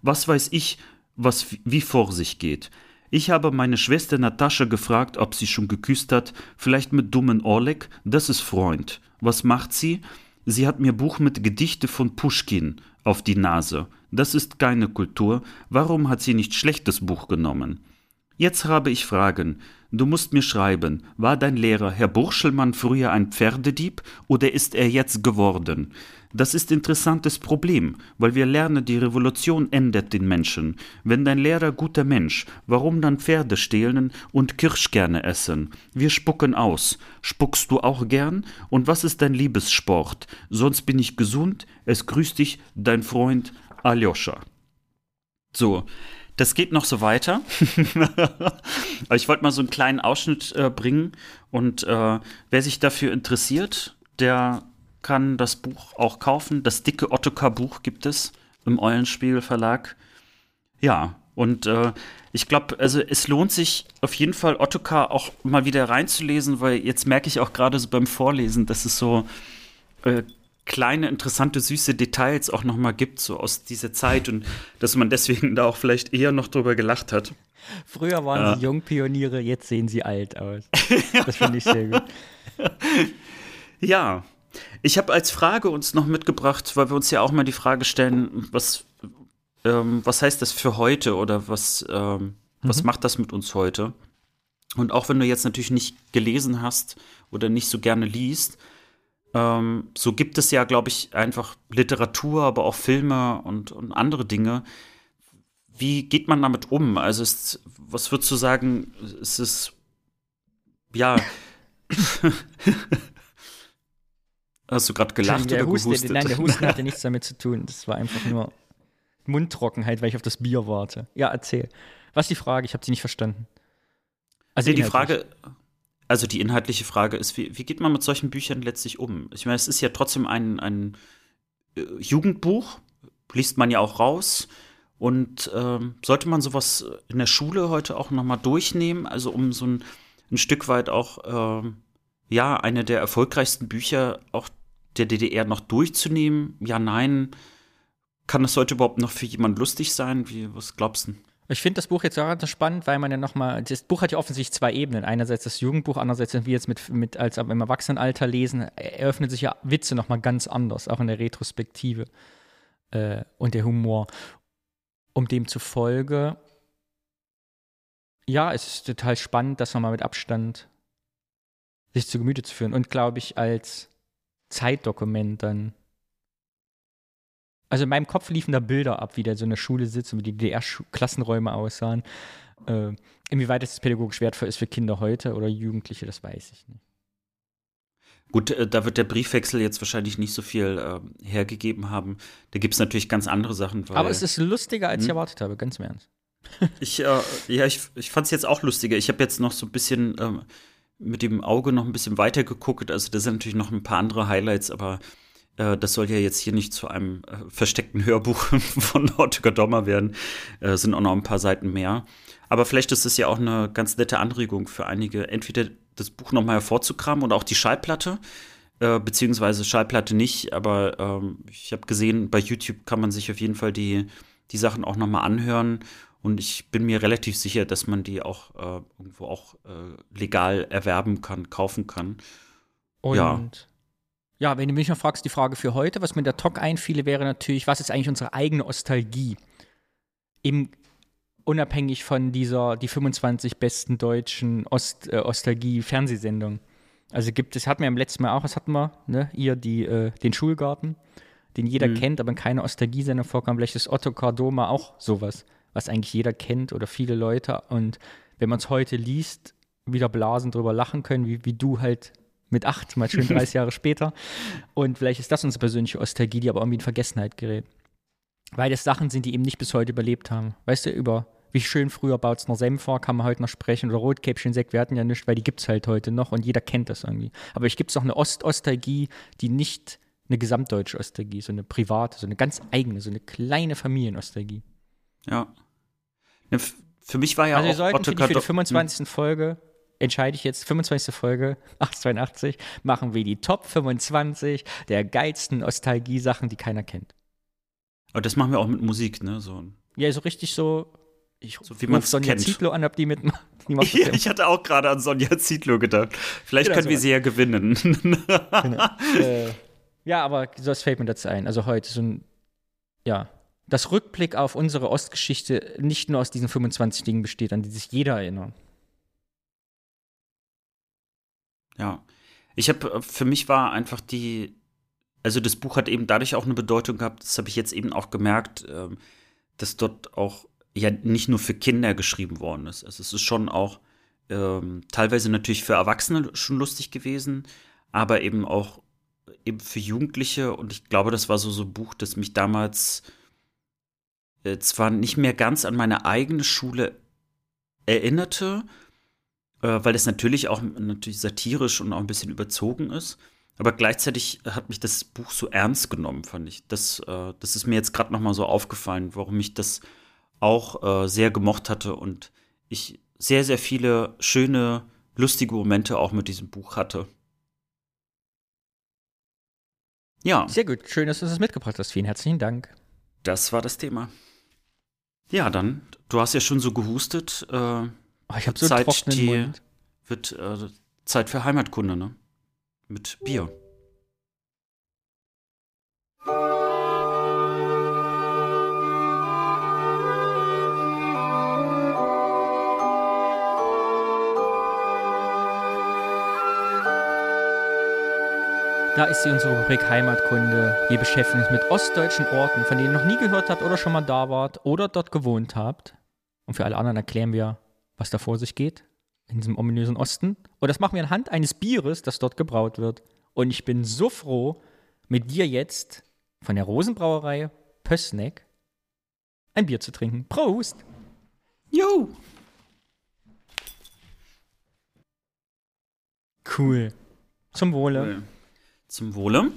Was weiß ich, was wie vor sich geht. Ich habe meine Schwester Natascha gefragt, ob sie schon geküsst hat, vielleicht mit dummen Oleg, das ist Freund. Was macht sie? Sie hat mir Buch mit Gedichte von Puschkin auf die Nase. Das ist keine Kultur. Warum hat sie nicht schlechtes Buch genommen? Jetzt habe ich Fragen. Du musst mir schreiben, war dein Lehrer Herr Burschelmann früher ein Pferdedieb oder ist er jetzt geworden? Das ist interessantes Problem, weil wir lernen, die Revolution ändert den Menschen. Wenn dein Lehrer guter Mensch, warum dann Pferde stehlen und Kirschkerne essen? Wir spucken aus. Spuckst du auch gern? Und was ist dein Liebessport? Sonst bin ich gesund. Es grüßt dich dein Freund Aljoscha. So, das geht noch so weiter. *laughs* Ich wollte mal so einen kleinen Ausschnitt äh, bringen. Und äh, wer sich dafür interessiert, der kann das Buch auch kaufen. Das dicke Ottokar-Buch gibt es im Eulenspiegel Verlag. Ja, und äh, ich glaube, also es lohnt sich auf jeden Fall, Ottokar auch mal wieder reinzulesen, weil jetzt merke ich auch gerade so beim Vorlesen, dass es so äh, kleine, interessante, süße Details auch nochmal gibt, so aus dieser Zeit und dass man deswegen da auch vielleicht eher noch drüber gelacht hat. Früher waren ja. sie Jungpioniere, jetzt sehen sie alt aus. *laughs* Das finde ich sehr gut. Ja, ich habe als Frage uns noch mitgebracht, weil wir uns ja auch mal die Frage stellen, was, ähm, was heißt das für heute oder was, ähm, mhm. was macht das mit uns heute? Und auch wenn du jetzt natürlich nicht gelesen hast oder nicht so gerne liest, ähm, so gibt es ja, glaube ich, einfach Literatur, aber auch Filme und, und andere Dinge, wie geht man damit um? Also, ist, was würdest du sagen, ist es, ja. *laughs* *laughs* Hast du gerade gelacht der oder Husten, gehustet? Nein, der Husten hatte nichts *laughs* damit zu tun. Das war einfach nur Mundtrockenheit, weil ich auf das Bier warte. Ja, erzähl. Was ist die Frage? Ich habe sie nicht verstanden. Also nee, die. Frage, also die inhaltliche Frage ist, wie, wie geht man mit solchen Büchern letztlich um? Ich meine, es ist ja trotzdem ein, ein äh, Jugendbuch, liest man ja auch raus. Und ähm, sollte man sowas in der Schule heute auch nochmal durchnehmen, also um so ein, ein Stück weit auch, ähm, ja, eine der erfolgreichsten Bücher auch der DDR noch durchzunehmen? Ja, nein. Kann das heute überhaupt noch für jemanden lustig sein? Wie, was glaubst du? Ich finde das Buch jetzt gerade spannend, weil man ja nochmal, das Buch hat ja offensichtlich zwei Ebenen. Einerseits das Jugendbuch, andererseits, wenn wir jetzt mit, mit als im Erwachsenenalter lesen, eröffnet sich ja Witze nochmal ganz anders, auch in der Retrospektive äh, und der Humor. Um dem zufolge, ja, es ist total spannend, das nochmal mit Abstand sich zu Gemüte zu führen und glaube ich als Zeitdokument dann also in meinem Kopf liefen da Bilder ab, wie der so in der Schule sitzt und wie die DDR-Klassenräume aussahen. Äh, inwieweit es pädagogisch wertvoll ist für Kinder heute oder Jugendliche, das weiß ich nicht. Gut, äh, da wird der Briefwechsel jetzt wahrscheinlich nicht so viel äh, hergegeben haben. Da gibt es natürlich ganz andere Sachen. Aber es ist lustiger, als ich hm? erwartet habe, ganz im Ernst. Ich, äh, ja, ich, ich fand es jetzt auch lustiger. Ich habe jetzt noch so ein bisschen ähm, mit dem Auge noch ein bisschen weiter geguckt. Also da sind natürlich noch ein paar andere Highlights, aber äh, das soll ja jetzt hier nicht zu einem äh, versteckten Hörbuch *laughs* von Ortega Dommer werden. Äh, sind auch noch ein paar Seiten mehr. Aber vielleicht ist es ja auch eine ganz nette Anregung für einige, entweder das Buch nochmal hervorzukramen oder auch die Schallplatte. Äh, beziehungsweise Schallplatte nicht, aber ähm, ich habe gesehen, bei YouTube kann man sich auf jeden Fall die, die Sachen auch nochmal anhören. Und ich bin mir relativ sicher, dass man die auch äh, irgendwo auch äh, legal erwerben kann, kaufen kann. Und ja. Ja, wenn du mich noch fragst, die Frage für heute, was mir der Talk einfiele, wäre natürlich, was ist eigentlich unsere eigene Nostalgie? Eben unabhängig von dieser, die 25 besten deutschen Ost, äh, Ostalgie-Fernsehsendungen. Also gibt es, hatten wir im letzten Mal auch, was hatten wir, ne? Ihr, die, äh, den Schulgarten, den jeder mhm. kennt, aber in keiner Ostalgie-Sendung vorkam. Vielleicht ist Otto Cardoma auch sowas, was eigentlich jeder kennt oder viele Leute. Und wenn man es heute liest, wieder blasen drüber lachen können, wie, wie du halt mit acht, mal schön *laughs* 30 Jahre später. Und vielleicht ist das unsere persönliche Ostalgie, die aber irgendwie in Vergessenheit gerät. Weil das Sachen sind, die eben nicht bis heute überlebt haben. Weißt du, über wie schön früher Bautzner Senf war, kann man heute noch sprechen. Oder Rotkäppchen Sekt, wir hatten ja nichts, weil die gibt es halt heute noch und jeder kennt das irgendwie. Aber ich gibt es auch eine Ost-Ostalgie, die nicht eine gesamtdeutsche Ostalgie, so eine private, so eine ganz eigene, so eine kleine Familienostalgie. Ja. Für mich war ja also auch wir sollten Otto für die 25. Hm. Folge entscheide ich jetzt, 25. Folge, *laughs* 882, machen wir die Top 25 der geilsten Nostalgie-Sachen, die keiner kennt. Aber das machen wir auch mit Musik, ne? So. Ja, so richtig so. Ich so wie man Sonja kennt. Zietlow an, ob die mitmacht. *laughs* *laughs* Ja, ich hatte auch gerade an Sonja Zietlow gedacht. Vielleicht genau können so wir sie ja gewinnen. genau. äh, ja, aber das fällt mir dazu ein. Also heute so ein, ja, das Rückblick auf unsere Ostgeschichte nicht nur aus diesen 25 Dingen besteht, an die sich jeder erinnert. Ja. Ich habe, äh, für mich war einfach die, also das Buch hat eben dadurch auch eine Bedeutung gehabt, das habe ich jetzt eben auch gemerkt, ähm, dass dort auch ja nicht nur für Kinder geschrieben worden ist. Also es ist schon auch ähm, teilweise natürlich für Erwachsene schon lustig gewesen, aber eben auch eben für Jugendliche und ich glaube, das war so so ein Buch, das mich damals äh, zwar nicht mehr ganz an meine eigene Schule erinnerte, äh, weil es natürlich auch natürlich satirisch und auch ein bisschen überzogen ist. Aber gleichzeitig hat mich das Buch so ernst genommen, fand ich. Das, äh, das ist mir jetzt gerade noch mal so aufgefallen, warum ich das auch äh, sehr gemocht hatte und ich sehr, sehr viele schöne, lustige Momente auch mit diesem Buch hatte. Ja. Sehr gut. Schön, dass du es mitgebracht hast. Vielen herzlichen Dank. Das war das Thema. Ja, dann, du hast ja schon so gehustet. Äh, Oh, ich habe so Zeit, trockenen die Mund. Wird äh, Zeit für Heimatkunde, ne? Mit Bier. Da ist sie unsere Rubrik Heimatkunde. Wir beschäftigen uns mit ostdeutschen Orten, von denen ihr noch nie gehört habt oder schon mal da wart oder dort gewohnt habt. Und für alle anderen erklären wir, was da vor sich geht in diesem ominösen Osten. Und das machen wir anhand eines Bieres, das dort gebraut wird. Und ich bin so froh, mit dir jetzt von der Rosenbrauerei Pössneck ein Bier zu trinken. Prost! Jo! Cool. Zum Wohle. Cool. Zum Wohle.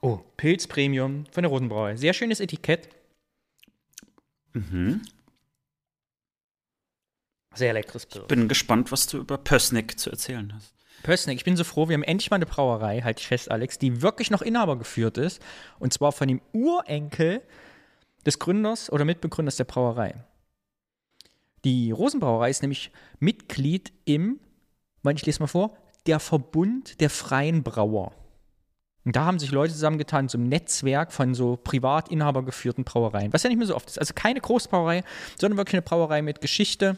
Oh, Pilz Premium von der Rosenbrauerei. Sehr schönes Etikett. Mhm. Sehr leckeres Bier. Bin gespannt, was du über Pössneck zu erzählen hast. Pössneck, ich bin so froh, wir haben endlich mal eine Brauerei, halt ich fest, Alex, die wirklich noch Inhaber geführt ist. Und zwar von dem Urenkel des Gründers oder Mitbegründers der Brauerei. Die Rosenbrauerei ist nämlich Mitglied im, ich lese mal vor, der Verbund der freien Brauer. Und da haben sich Leute zusammengetan, so ein Netzwerk von so privat inhabergeführten Brauereien, was ja nicht mehr so oft ist. Also keine Großbrauerei, sondern wirklich eine Brauerei mit Geschichte.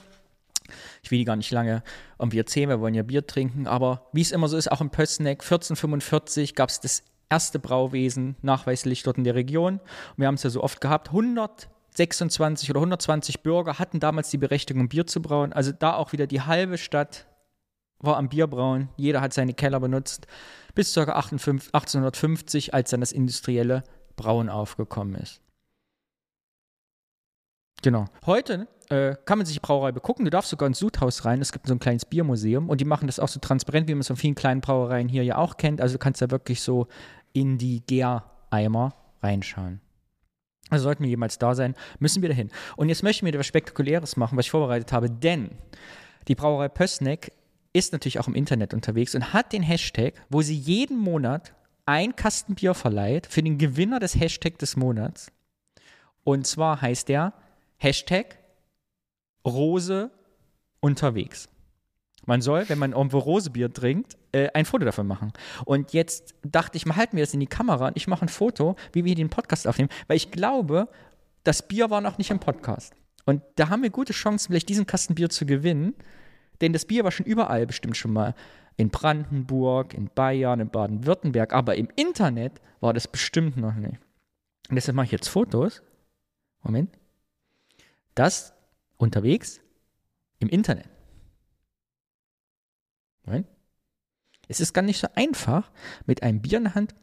Ich will die gar nicht lange am Bier zählen, wir wollen ja Bier trinken, aber wie es immer so ist, auch in Pössneck 1445 gab es das erste Brauwesen nachweislich dort in der Region. Und wir haben es ja so oft gehabt, 126 oder 120 Bürger hatten damals die Berechtigung, Bier zu brauen. Also da auch wieder die halbe Stadt war am Bierbrauen. Jeder hat seine Keller benutzt. Bis ca. 1850, als dann das industrielle Brauen aufgekommen ist. Genau. Heute äh, kann man sich die Brauerei begucken. Du darfst sogar ins Sudhaus rein. Es gibt so ein kleines Biermuseum und die machen das auch so transparent, wie man es von vielen kleinen Brauereien hier ja auch kennt. Also du kannst da wirklich so in die Gäreimer reinschauen. Also sollten wir jemals da sein, müssen wir dahin. Und jetzt möchten wir etwas Spektakuläres machen, was ich vorbereitet habe, denn die Brauerei Pössneck ist natürlich auch im Internet unterwegs und hat den Hashtag, wo sie jeden Monat ein Kasten Bier verleiht für den Gewinner des Hashtag des Monats. Und zwar heißt der Hashtag Rose unterwegs. Man soll, wenn man irgendwo Rosebier trinkt, äh, ein Foto davon machen. Und jetzt dachte ich, mal halten wir das in die Kamera und ich mache ein Foto, wie wir den Podcast aufnehmen, weil ich glaube, das Bier war noch nicht im Podcast. Und da haben wir gute Chancen, vielleicht diesen Kasten Bier zu gewinnen. Denn das Bier war schon überall bestimmt schon mal. In Brandenburg, in Bayern, in Baden-Württemberg. Aber im Internet war das bestimmt noch nicht. Und deshalb mache ich jetzt Fotos. Moment. Das unterwegs im Internet. Moment. Es ist gar nicht so einfach, mit einem Bier in der Hand.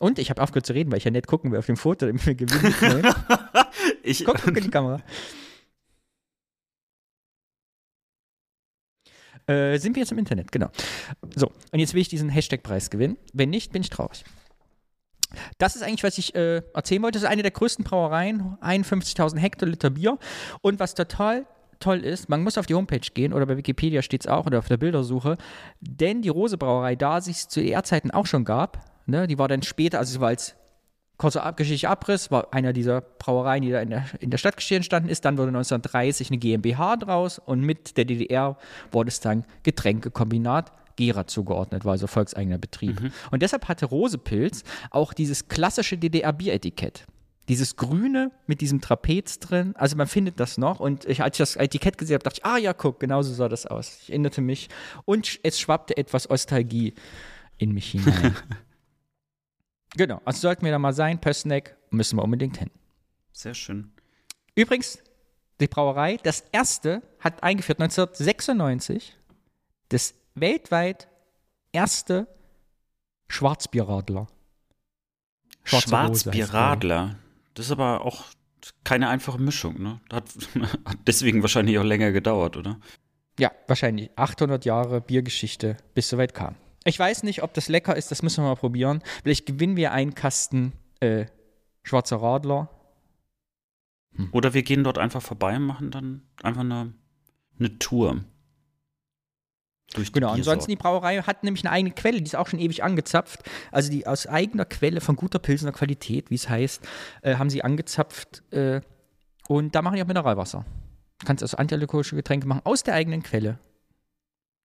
Und ich habe aufgehört zu reden, weil ich ja nicht gucken will auf dem Foto, damit wir gewinnen. *laughs* ich, guck, guck in die Kamera. Äh, sind wir jetzt im Internet, genau. So, und jetzt will ich diesen Hashtag-Preis gewinnen. Wenn nicht, bin ich traurig. Das ist eigentlich, was ich äh, erzählen wollte. Das ist eine der größten Brauereien, 51.000 Hektoliter Bier. Und was total toll ist, man muss auf die Homepage gehen oder bei Wikipedia steht es auch oder auf der Bildersuche, denn die Rose Brauerei, da sich zu ER-Zeiten auch schon gab, ne, die war dann später, also es war als kurzer Ab geschichtlicher Abriss, war einer dieser Brauereien, die da in der, in der Stadtgeschichte entstanden ist. Dann wurde 1930 eine GmbH draus und mit der DDR wurde es dann Getränkekombinat Gera zugeordnet, war also volkseigener Betrieb. Mhm. Und deshalb hatte Rosepilz auch dieses klassische DDR-Bieretikett. Dieses Grüne mit diesem Trapez drin, also man findet das noch. Und ich, als ich das Etikett gesehen habe, dachte ich, ah ja, guck, genauso sah das aus. Ich erinnerte mich. Und es schwappte etwas Nostalgie in mich hinein. *laughs* Genau, also sollten wir da mal sein, Pössneck, müssen wir unbedingt hin. Sehr schön. Übrigens, die Brauerei, das erste, hat eingeführt 1996 das weltweit erste Schwarzbierradler. Schwarzbierradler. Das ist aber auch keine einfache Mischung, ne? Hat, *laughs* hat deswegen wahrscheinlich auch länger gedauert, oder? Ja, wahrscheinlich. 800 Jahre Biergeschichte, bis soweit kam. Ich weiß nicht, ob das lecker ist, das müssen wir mal probieren. Vielleicht gewinnen wir einen Kasten äh, Schwarzer Radler. Hm. Oder wir gehen dort einfach vorbei und machen dann einfach eine, eine Tour. Durch genau, ansonsten die Brauerei hat nämlich eine eigene Quelle, die ist auch schon ewig angezapft. Also die aus eigener Quelle von guter Pilsener Qualität, wie es heißt, äh, haben sie angezapft. Äh, und da machen die auch Mineralwasser. Du kannst also antialkoholische Getränke machen aus der eigenen Quelle.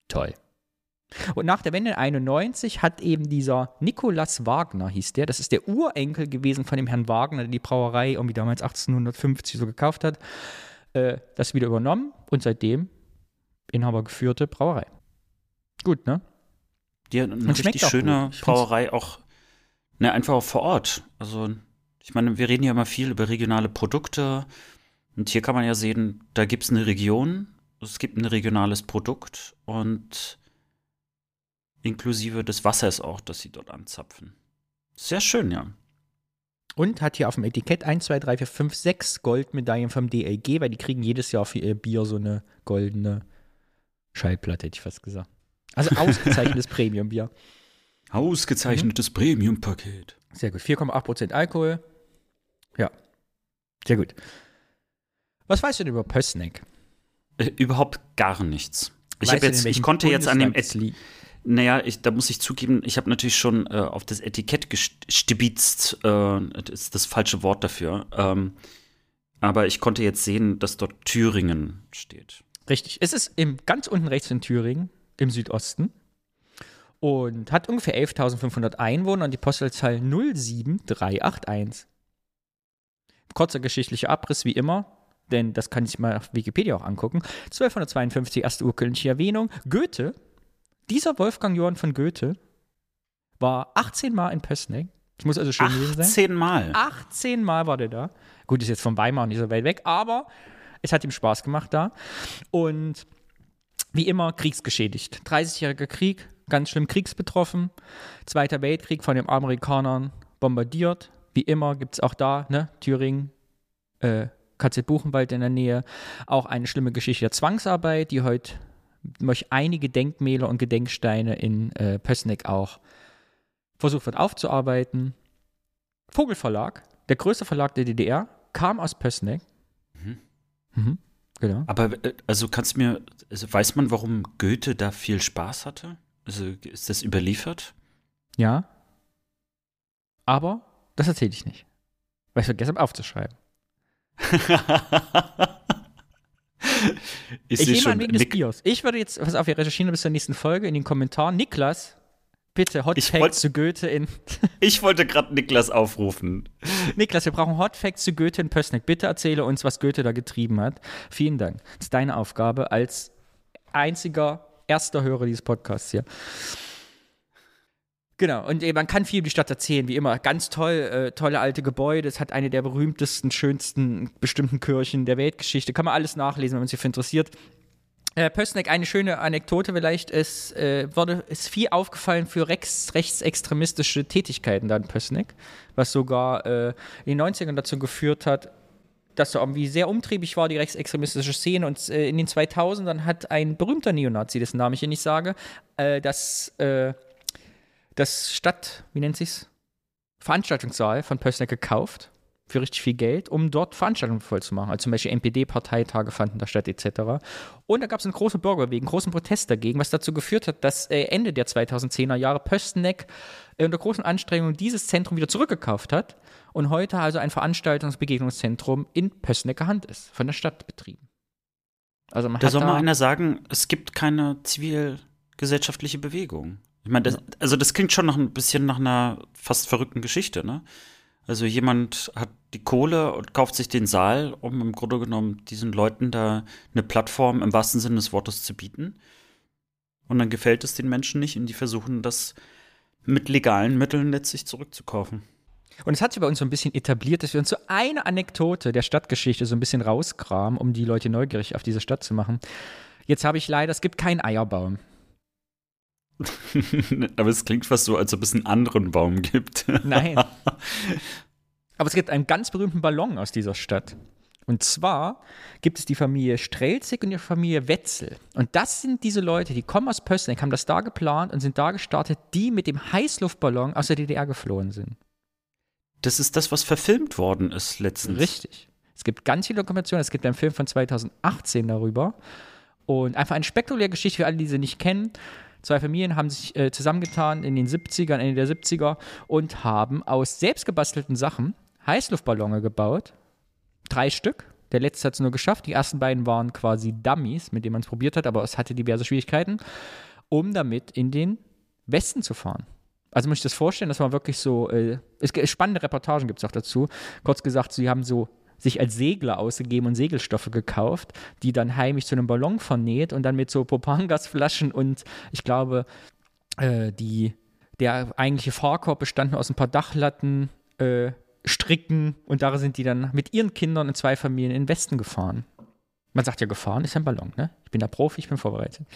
Toll. Und nach der Wende 91 hat eben dieser Nikolaus Wagner, hieß der, das ist der Urenkel gewesen von dem Herrn Wagner, der die Brauerei irgendwie damals 1850 so gekauft hat, äh, das wieder übernommen und seitdem inhabergeführte Brauerei. Gut, ne? Die hat eine Und richtig schöne Brauerei auch, ne, einfach auch vor Ort. Also, ich meine, wir reden ja immer viel über regionale Produkte. Und hier kann man ja sehen, da gibt es eine Region, es gibt ein regionales Produkt und inklusive des Wassers auch, das sie dort anzapfen. Sehr schön, ja. Und hat hier auf dem Etikett 1, 2, 3, 4, 5, 6 Goldmedaillen vom DLG, weil die kriegen jedes Jahr für ihr Bier so eine goldene Schallplatte, hätte ich fast gesagt. Also *laughs* ausgezeichnetes Premium-Bier. Ausgezeichnetes Premium-Paket. Sehr gut. 4,8% Alkohol. Ja. Sehr gut. Was weißt du denn über Pössneck? Äh, überhaupt gar nichts. Ich, denn, jetzt, ich konnte jetzt an dem Bundesland liegt? Naja, ich, da muss ich zugeben, ich habe natürlich schon äh, auf das Etikett gestibitzt, äh, ist das falsche Wort dafür. Ähm, aber ich konnte jetzt sehen, dass dort Thüringen steht. Richtig. Es ist im, ganz unten rechts in Thüringen, im Südosten. Und hat ungefähr 11.500 Einwohner und die Postleitzahl 07381. Kurzer geschichtlicher Abriss wie immer, denn das kann ich mal auf Wikipedia auch angucken. 1252 erste urkundliche Erwähnung. Goethe, dieser Wolfgang Johann von Goethe, war 18 Mal in Pößneck. Das muss also schön gewesen sein. 18 Mal. 18 Mal war der da. Gut, ist jetzt von Weimar nicht so weit weg, aber es hat ihm Spaß gemacht da. Und wie immer kriegsgeschädigt. 30-jähriger Krieg, ganz schlimm kriegsbetroffen. Zweiter Weltkrieg von den Amerikanern bombardiert. Wie immer gibt es auch da, ne, Thüringen, äh, KZ Buchenwald in der Nähe, auch eine schlimme Geschichte der Zwangsarbeit, die heute durch einige Denkmäler und Gedenksteine in äh, Pößneck auch versucht wird aufzuarbeiten. Vogelverlag, der größte Verlag der DDR, kam aus Pößneck. Mhm. Genau. Aber äh, also kannst du mir, also weiß man, warum Goethe da viel Spaß hatte? Also ist das überliefert? Ja. Aber das erzähle ich nicht. Weil ich vergessen habe aufzuschreiben. *laughs* *laughs* ich Ich nehme an wegen des Bios. Ich würde jetzt, pass auf, wir recherchieren bis zur nächsten Folge in den Kommentaren. Niklas, bitte Hot Facts zu Goethe in. *laughs* ich wollte gerade Niklas aufrufen. Niklas, wir brauchen Hot Facts zu Goethe in Pößneck. Bitte erzähle uns, was Goethe da getrieben hat. Vielen Dank. Das ist deine Aufgabe als einziger erster Hörer dieses Podcasts hier. Genau, und äh, man kann viel über die Stadt erzählen, wie immer. Ganz toll, äh, tolle alte Gebäude. Es hat eine der berühmtesten, schönsten bestimmten Kirchen der Weltgeschichte. Kann man alles nachlesen, wenn man sich dafür interessiert. Äh, Pößneck, eine schöne Anekdote vielleicht, es äh, wurde, ist viel aufgefallen für rechts, rechtsextremistische Tätigkeiten da in Pößneck, was sogar äh, in den 90ern dazu geführt hat, dass so irgendwie sehr umtriebig war, die rechtsextremistische Szene. Und äh, in den 2000ern hat ein berühmter Neonazi, dessen Namen ich hier nicht sage, äh, das, das Stadt, wie nennt sich's? Veranstaltungssaal von Pößneck gekauft für richtig viel Geld, um dort Veranstaltungen voll zu machen. Also zum Beispiel NPD-Parteitage fanden da statt, etc. Und da gab es einen großen Bürgerweg, einen großen Protest dagegen, was dazu geführt hat, dass äh, Ende der 2010er Jahre Pößneck äh, unter großen Anstrengungen dieses Zentrum wieder zurückgekauft hat und heute also ein Veranstaltungsbegegnungszentrum in Pößnecker Hand ist, von der Stadt betrieben. Also man Da soll da, mal einer sagen, es gibt keine zivilgesellschaftliche Bewegung. Ich meine, das, also das klingt schon noch ein bisschen nach einer fast verrückten Geschichte, ne? Also jemand hat die Kohle und kauft sich den Saal, um im Grunde genommen diesen Leuten da eine Plattform im wahrsten Sinne des Wortes zu bieten. Und dann gefällt es den Menschen nicht und die versuchen das mit legalen Mitteln letztlich zurückzukaufen. Und es hat sich bei uns so ein bisschen etabliert, dass wir uns so eine Anekdote der Stadtgeschichte so ein bisschen rauskramen, um die Leute neugierig auf diese Stadt zu machen. Jetzt habe ich leider, es gibt keinen Eierbaum. Aber es klingt fast so, als ob es einen anderen Baum gibt. Nein. *laughs* Aber es gibt einen ganz berühmten Ballon aus dieser Stadt. Und zwar gibt es die Familie Strelzig und die Familie Wetzel. Und das sind diese Leute, die kommen aus Pößneck, haben das da geplant und sind da gestartet, die mit dem Heißluftballon aus der DDR geflohen sind. Das ist das, was verfilmt worden ist letztens. Richtig. Es gibt ganz viele Dokumentationen. Es gibt einen Film von 2018 darüber. Und einfach eine spektakuläre Geschichte für alle, die sie nicht kennen. Zwei Familien haben sich äh, zusammengetan in den 70ern, Ende der 70er und haben aus selbstgebastelten Sachen Heißluftballone gebaut. Drei Stück. Der letzte hat es nur geschafft. Die ersten beiden waren quasi Dummies, mit denen man es probiert hat, aber es hatte diverse Schwierigkeiten, um damit in den Westen zu fahren. Also muss ich das vorstellen, das war wirklich so, äh, es, spannende Reportagen gibt es auch dazu. Kurz gesagt, sie haben so sich als Segler ausgegeben und Segelstoffe gekauft, die dann heimlich zu einem Ballon vernäht und dann mit so Propangasflaschen und ich glaube, äh, die, der eigentliche Fahrkorb bestand nur aus ein paar Dachlatten, äh, Stricken und da sind die dann mit ihren Kindern in zwei Familien in den Westen gefahren. Man sagt ja, gefahren ist ein Ballon, ne? Ich bin da Profi, ich bin vorbereitet.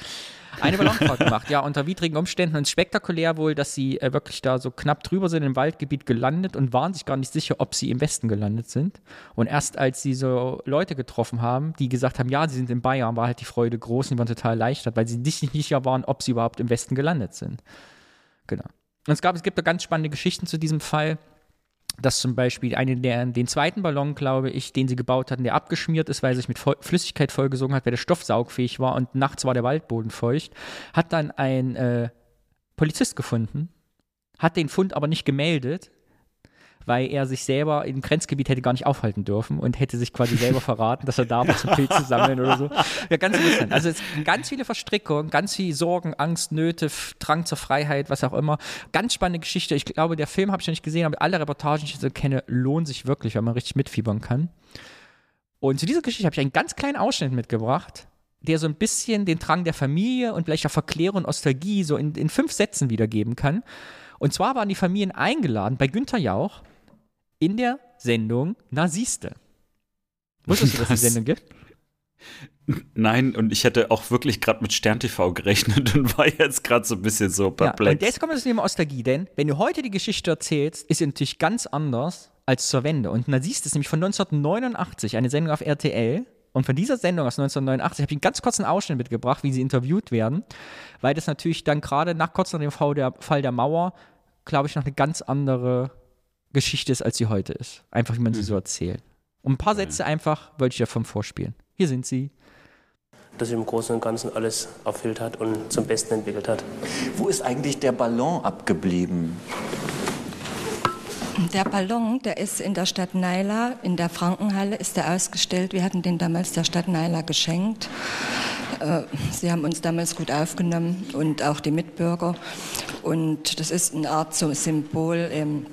Eine Ballonfahrt gemacht, ja, unter widrigen Umständen und spektakulär wohl, dass sie äh, wirklich da so knapp drüber sind im Waldgebiet gelandet und waren sich gar nicht sicher, ob sie im Westen gelandet sind. Und erst als sie so Leute getroffen haben, die gesagt haben, ja, sie sind in Bayern, war halt die Freude groß und die waren total erleichtert, weil sie nicht sicher waren, ob sie überhaupt im Westen gelandet sind. Genau. Und es gab, es gibt da ganz spannende Geschichten zu diesem Fall dass zum Beispiel eine der, den zweiten Ballon, glaube ich, den sie gebaut hatten, der abgeschmiert ist, weil er sich mit Flüssigkeit vollgesogen hat, weil der Stoff saugfähig war und nachts war der Waldboden feucht, hat dann ein äh, Polizist gefunden, hat den Fund aber nicht gemeldet, weil er sich selber im Grenzgebiet hätte gar nicht aufhalten dürfen und hätte sich quasi selber verraten, dass er da war zum Pilze sammeln oder so. Ja, ganz interessant. Also es ganz viele Verstrickungen, ganz viel Sorgen, Angst, Nöte, Drang zur Freiheit, was auch immer. Ganz spannende Geschichte. Ich glaube, der Film habe ich noch nicht gesehen, aber alle Reportagen, die ich so kenne, lohnen sich wirklich, weil man richtig mitfiebern kann. Und zu dieser Geschichte habe ich einen ganz kleinen Ausschnitt mitgebracht, der so ein bisschen den Drang der Familie und vielleicht auch Verklärung und Nostalgie so in, in fünf Sätzen wiedergeben kann. Und zwar waren die Familien eingeladen bei Günther Jauch in der Sendung Na siehste. Wusstest du, dass es die Sendung gibt? Nein, und ich hätte auch wirklich gerade mit Stern TV gerechnet und war jetzt gerade so ein bisschen so perplex. Ja, und jetzt kommt das Thema Nostalgie, denn wenn du heute die Geschichte erzählst, ist sie natürlich ganz anders als zur Wende. Und na es nämlich von 1989, eine Sendung auf RTL. Und von dieser Sendung aus 1989 habe ich einen ganz kurzen Ausschnitt mitgebracht, wie sie interviewt werden, weil das natürlich dann gerade nach kurz nach dem Fall der, Fall der Mauer, glaube ich, noch eine ganz andere Geschichte ist, als sie heute ist. Einfach, wie man sie mhm. so erzählt. Und ein paar Sätze einfach wollte ich davon vorspielen. Hier sind sie. Dass sie im Großen und Ganzen alles erfüllt hat und zum Besten entwickelt hat. Wo ist eigentlich der Ballon abgeblieben? Der Ballon, der ist in der Stadt Naila, in der Frankenhalle ist er ausgestellt. Wir hatten den damals der Stadt Naila geschenkt. Äh, sie haben uns damals gut aufgenommen und auch die Mitbürger. Und das ist eine Art so Symbol. Ähm,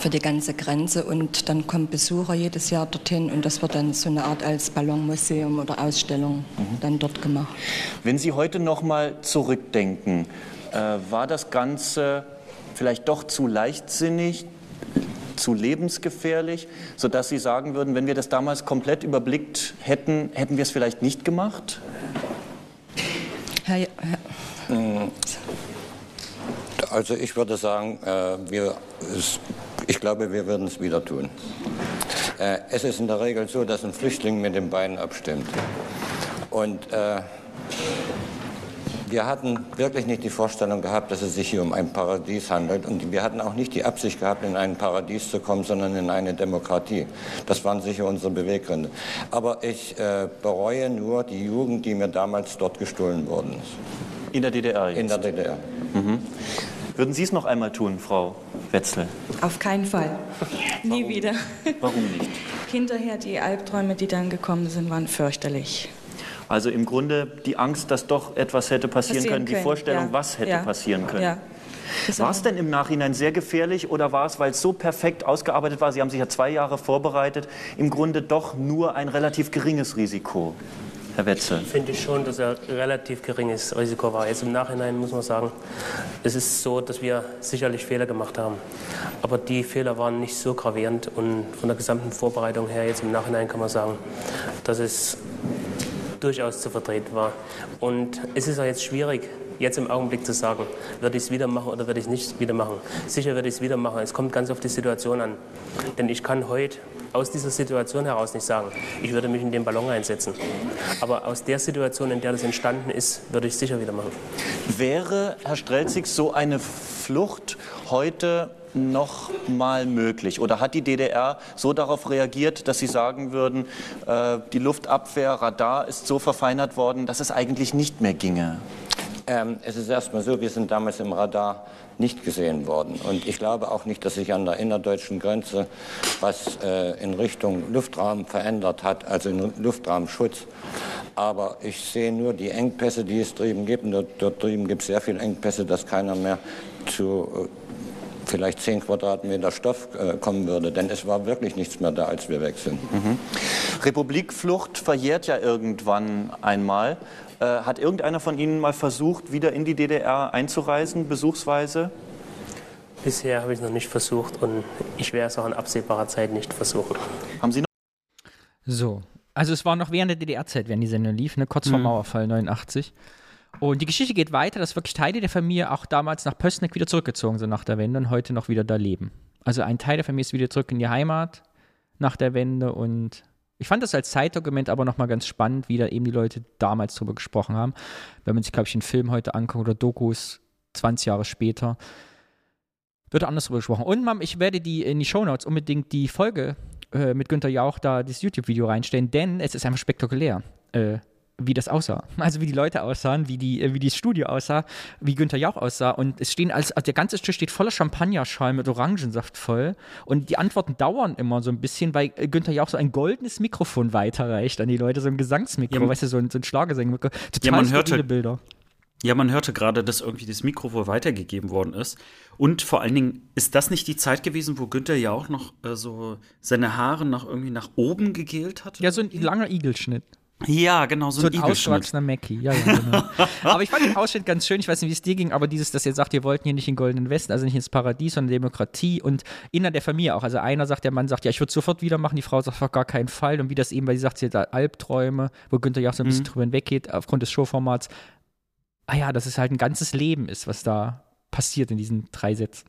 für die ganze Grenze und dann kommen Besucher jedes Jahr dorthin und das wird dann so eine Art als Ballonmuseum oder Ausstellung mhm. dann dort gemacht. Wenn Sie heute noch mal zurückdenken, äh, war das Ganze vielleicht doch zu leichtsinnig, zu lebensgefährlich, sodass Sie sagen würden, wenn wir das damals komplett überblickt hätten, hätten wir es vielleicht nicht gemacht? Herr, Herr hm. also ich würde sagen, äh, wir, ich glaube, wir würden es wieder tun. Äh, es ist in der Regel so, dass ein Flüchtling mit den Beinen abstimmt. Und äh, wir hatten wirklich nicht die Vorstellung gehabt, dass es sich hier um ein Paradies handelt. Und wir hatten auch nicht die Absicht gehabt, in ein Paradies zu kommen, sondern in eine Demokratie. Das waren sicher unsere Beweggründe. Aber ich äh, bereue nur die Jugend, die mir damals dort gestohlen worden ist. In der DDR jetzt? In der DDR. Mhm. Würden Sie es noch einmal tun, Frau Wetzel? Auf keinen Fall. *laughs* Nie Warum? wieder. Warum nicht? Hinterher die Albträume, die dann gekommen sind, waren fürchterlich. Also im Grunde die Angst, dass doch etwas hätte passieren, passieren können, die Vorstellung, ja. was hätte ja. passieren können. Ja. War es denn im Nachhinein sehr gefährlich oder war es, weil es so perfekt ausgearbeitet war, Sie haben sich ja zwei Jahre vorbereitet, im Grunde doch nur ein relativ geringes Risiko? Herr Wetzel? Finde ich schon, dass er relativ geringes Risiko war. Jetzt im Nachhinein muss man sagen, es ist so, dass wir sicherlich Fehler gemacht haben. Aber die Fehler waren nicht so gravierend und von der gesamten Vorbereitung her, jetzt im Nachhinein kann man sagen, dass es durchaus zu vertreten war. Und es ist auch jetzt schwierig, jetzt im Augenblick zu sagen, würde ich es wieder machen oder würde ich es nicht wieder machen. Sicher würde ich es wieder machen. Es kommt ganz auf die Situation an. Denn ich kann heute aus dieser Situation heraus nicht sagen, ich würde mich in den Ballon einsetzen. Aber aus der Situation, in der das entstanden ist, würde ich es sicher wieder machen. Wäre, Herr Strelzig, so eine Flucht heute noch mal möglich? Oder hat die DDR so darauf reagiert, dass Sie sagen würden, äh, die Luftabwehr, Radar ist so verfeinert worden, dass es eigentlich nicht mehr ginge? Ähm, es ist erstmal so, wir sind damals im Radar nicht gesehen worden. Und ich glaube auch nicht, dass sich an der innerdeutschen Grenze was äh, in Richtung Luftraum verändert hat, also in Luftraumschutz. Aber ich sehe nur die Engpässe, die es drüben gibt. Und dort, dort drüben gibt es sehr viele Engpässe, dass keiner mehr zu vielleicht zehn Quadratmeter Stoff äh, kommen würde. Denn es war wirklich nichts mehr da, als wir weg sind. Mhm. Republikflucht verjährt ja irgendwann einmal. Äh, hat irgendeiner von Ihnen mal versucht, wieder in die DDR einzureisen, besuchsweise? Bisher habe ich es noch nicht versucht und ich werde es auch in absehbarer Zeit nicht versuchen. Haben Sie noch? So, also es war noch während der DDR-Zeit, wenn die Sendung lief, ne? kurz vor mhm. Mauerfall 89. Und die Geschichte geht weiter, dass wirklich Teile der Familie auch damals nach Pößneck wieder zurückgezogen sind nach der Wende und heute noch wieder da leben. Also ein Teil der Familie ist wieder zurück in die Heimat nach der Wende und ich fand das als Zeitdokument aber nochmal ganz spannend, wie da eben die Leute damals drüber gesprochen haben. Wenn man sich, glaube ich, einen Film heute anguckt oder Dokus 20 Jahre später, wird anders drüber gesprochen. Und Mom, ich werde die in die Shownotes unbedingt die Folge äh, mit Günther Jauch da das YouTube-Video reinstellen, denn es ist einfach spektakulär. Äh, wie das aussah. Also wie die Leute aussahen, wie, die, äh, wie das Studio aussah, wie Günther Jauch aussah. Und es stehen als, also der ganze Tisch steht voller Champagnerschal mit Orangensaft voll. Und die Antworten dauern immer so ein bisschen, weil äh, Günther Jauch so ein goldenes Mikrofon weiterreicht an die Leute, so ein Gesangsmikro, ja, weißt du, so ein, so ein Schlagersänger. Total ja, man hörte, Bilder. Ja, man hörte gerade, dass irgendwie das Mikrofon weitergegeben worden ist. Und vor allen Dingen, ist das nicht die Zeit gewesen, wo Günther ja auch noch äh, so seine Haare noch irgendwie nach oben gegelt hat? Ja, so ein langer Igelschnitt. Ja, genau, so, so ein, ein ausgewachsener Mackie. Ja, ja, genau. *laughs* aber ich fand den Ausschnitt ganz schön. Ich weiß nicht, wie es dir ging, aber dieses, dass ihr sagt, ihr wollten hier nicht in den Goldenen Westen, also nicht ins Paradies, sondern Demokratie und innerhalb der Familie auch. Also einer sagt, der Mann sagt, ja, ich würde sofort wieder machen, die Frau sagt, auf gar keinen Fall. Und wie das eben, weil sie sagt, sie hat Albträume, wo Günther ja auch so ein bisschen mhm. drüber hinweggeht, aufgrund des Showformats. Ah ja, dass es halt ein ganzes Leben ist, was da passiert in diesen drei Sätzen.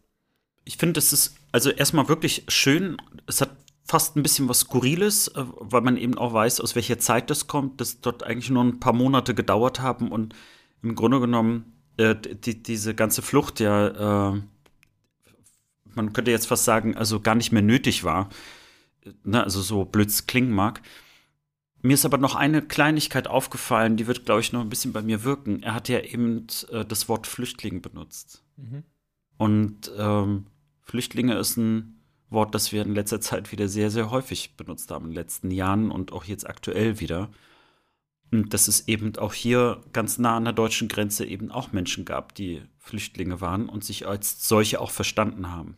Ich finde, es ist also erstmal wirklich schön. Es hat fast ein bisschen was Skurriles, äh, weil man eben auch weiß, aus welcher Zeit das kommt, dass dort eigentlich nur ein paar Monate gedauert haben und im Grunde genommen äh, die, diese ganze Flucht ja, äh, man könnte jetzt fast sagen, also gar nicht mehr nötig war. Ne, also so blöd klingen mag. Mir ist aber noch eine Kleinigkeit aufgefallen, die wird, glaube ich, noch ein bisschen bei mir wirken. Er hat ja eben äh, das Wort Flüchtling benutzt. Mhm. Und ähm, Flüchtlinge ist ein Wort, das wir in letzter Zeit wieder sehr, sehr häufig benutzt haben, in den letzten Jahren und auch jetzt aktuell wieder. Und dass es eben auch hier ganz nah an der deutschen Grenze eben auch Menschen gab, die Flüchtlinge waren und sich als solche auch verstanden haben.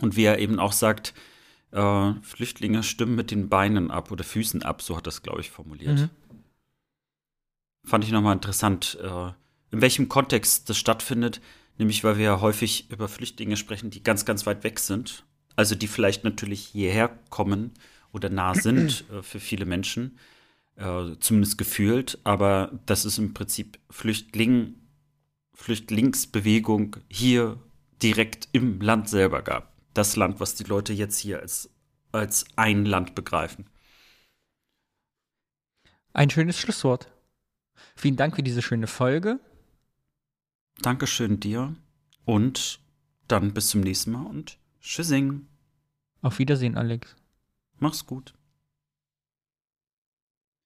Und wie er eben auch sagt, äh, Flüchtlinge stimmen mit den Beinen ab oder Füßen ab, so hat das, glaube ich, formuliert. Mhm. Fand ich nochmal interessant, äh, in welchem Kontext das stattfindet. Nämlich, weil wir ja häufig über Flüchtlinge sprechen, die ganz, ganz weit weg sind. Also die vielleicht natürlich hierher kommen oder nah *clears throat* sind äh, für viele Menschen, äh, zumindest gefühlt. Aber dass es im Prinzip Flüchtling, Flüchtlingsbewegung hier direkt im Land selber gab. Das Land, was die Leute jetzt hier als, als ein Land begreifen. Ein schönes Schlusswort. Vielen Dank für diese schöne Folge. Dankeschön dir und dann bis zum nächsten Mal und tschüssing. Auf Wiedersehen, Alex. Mach's gut.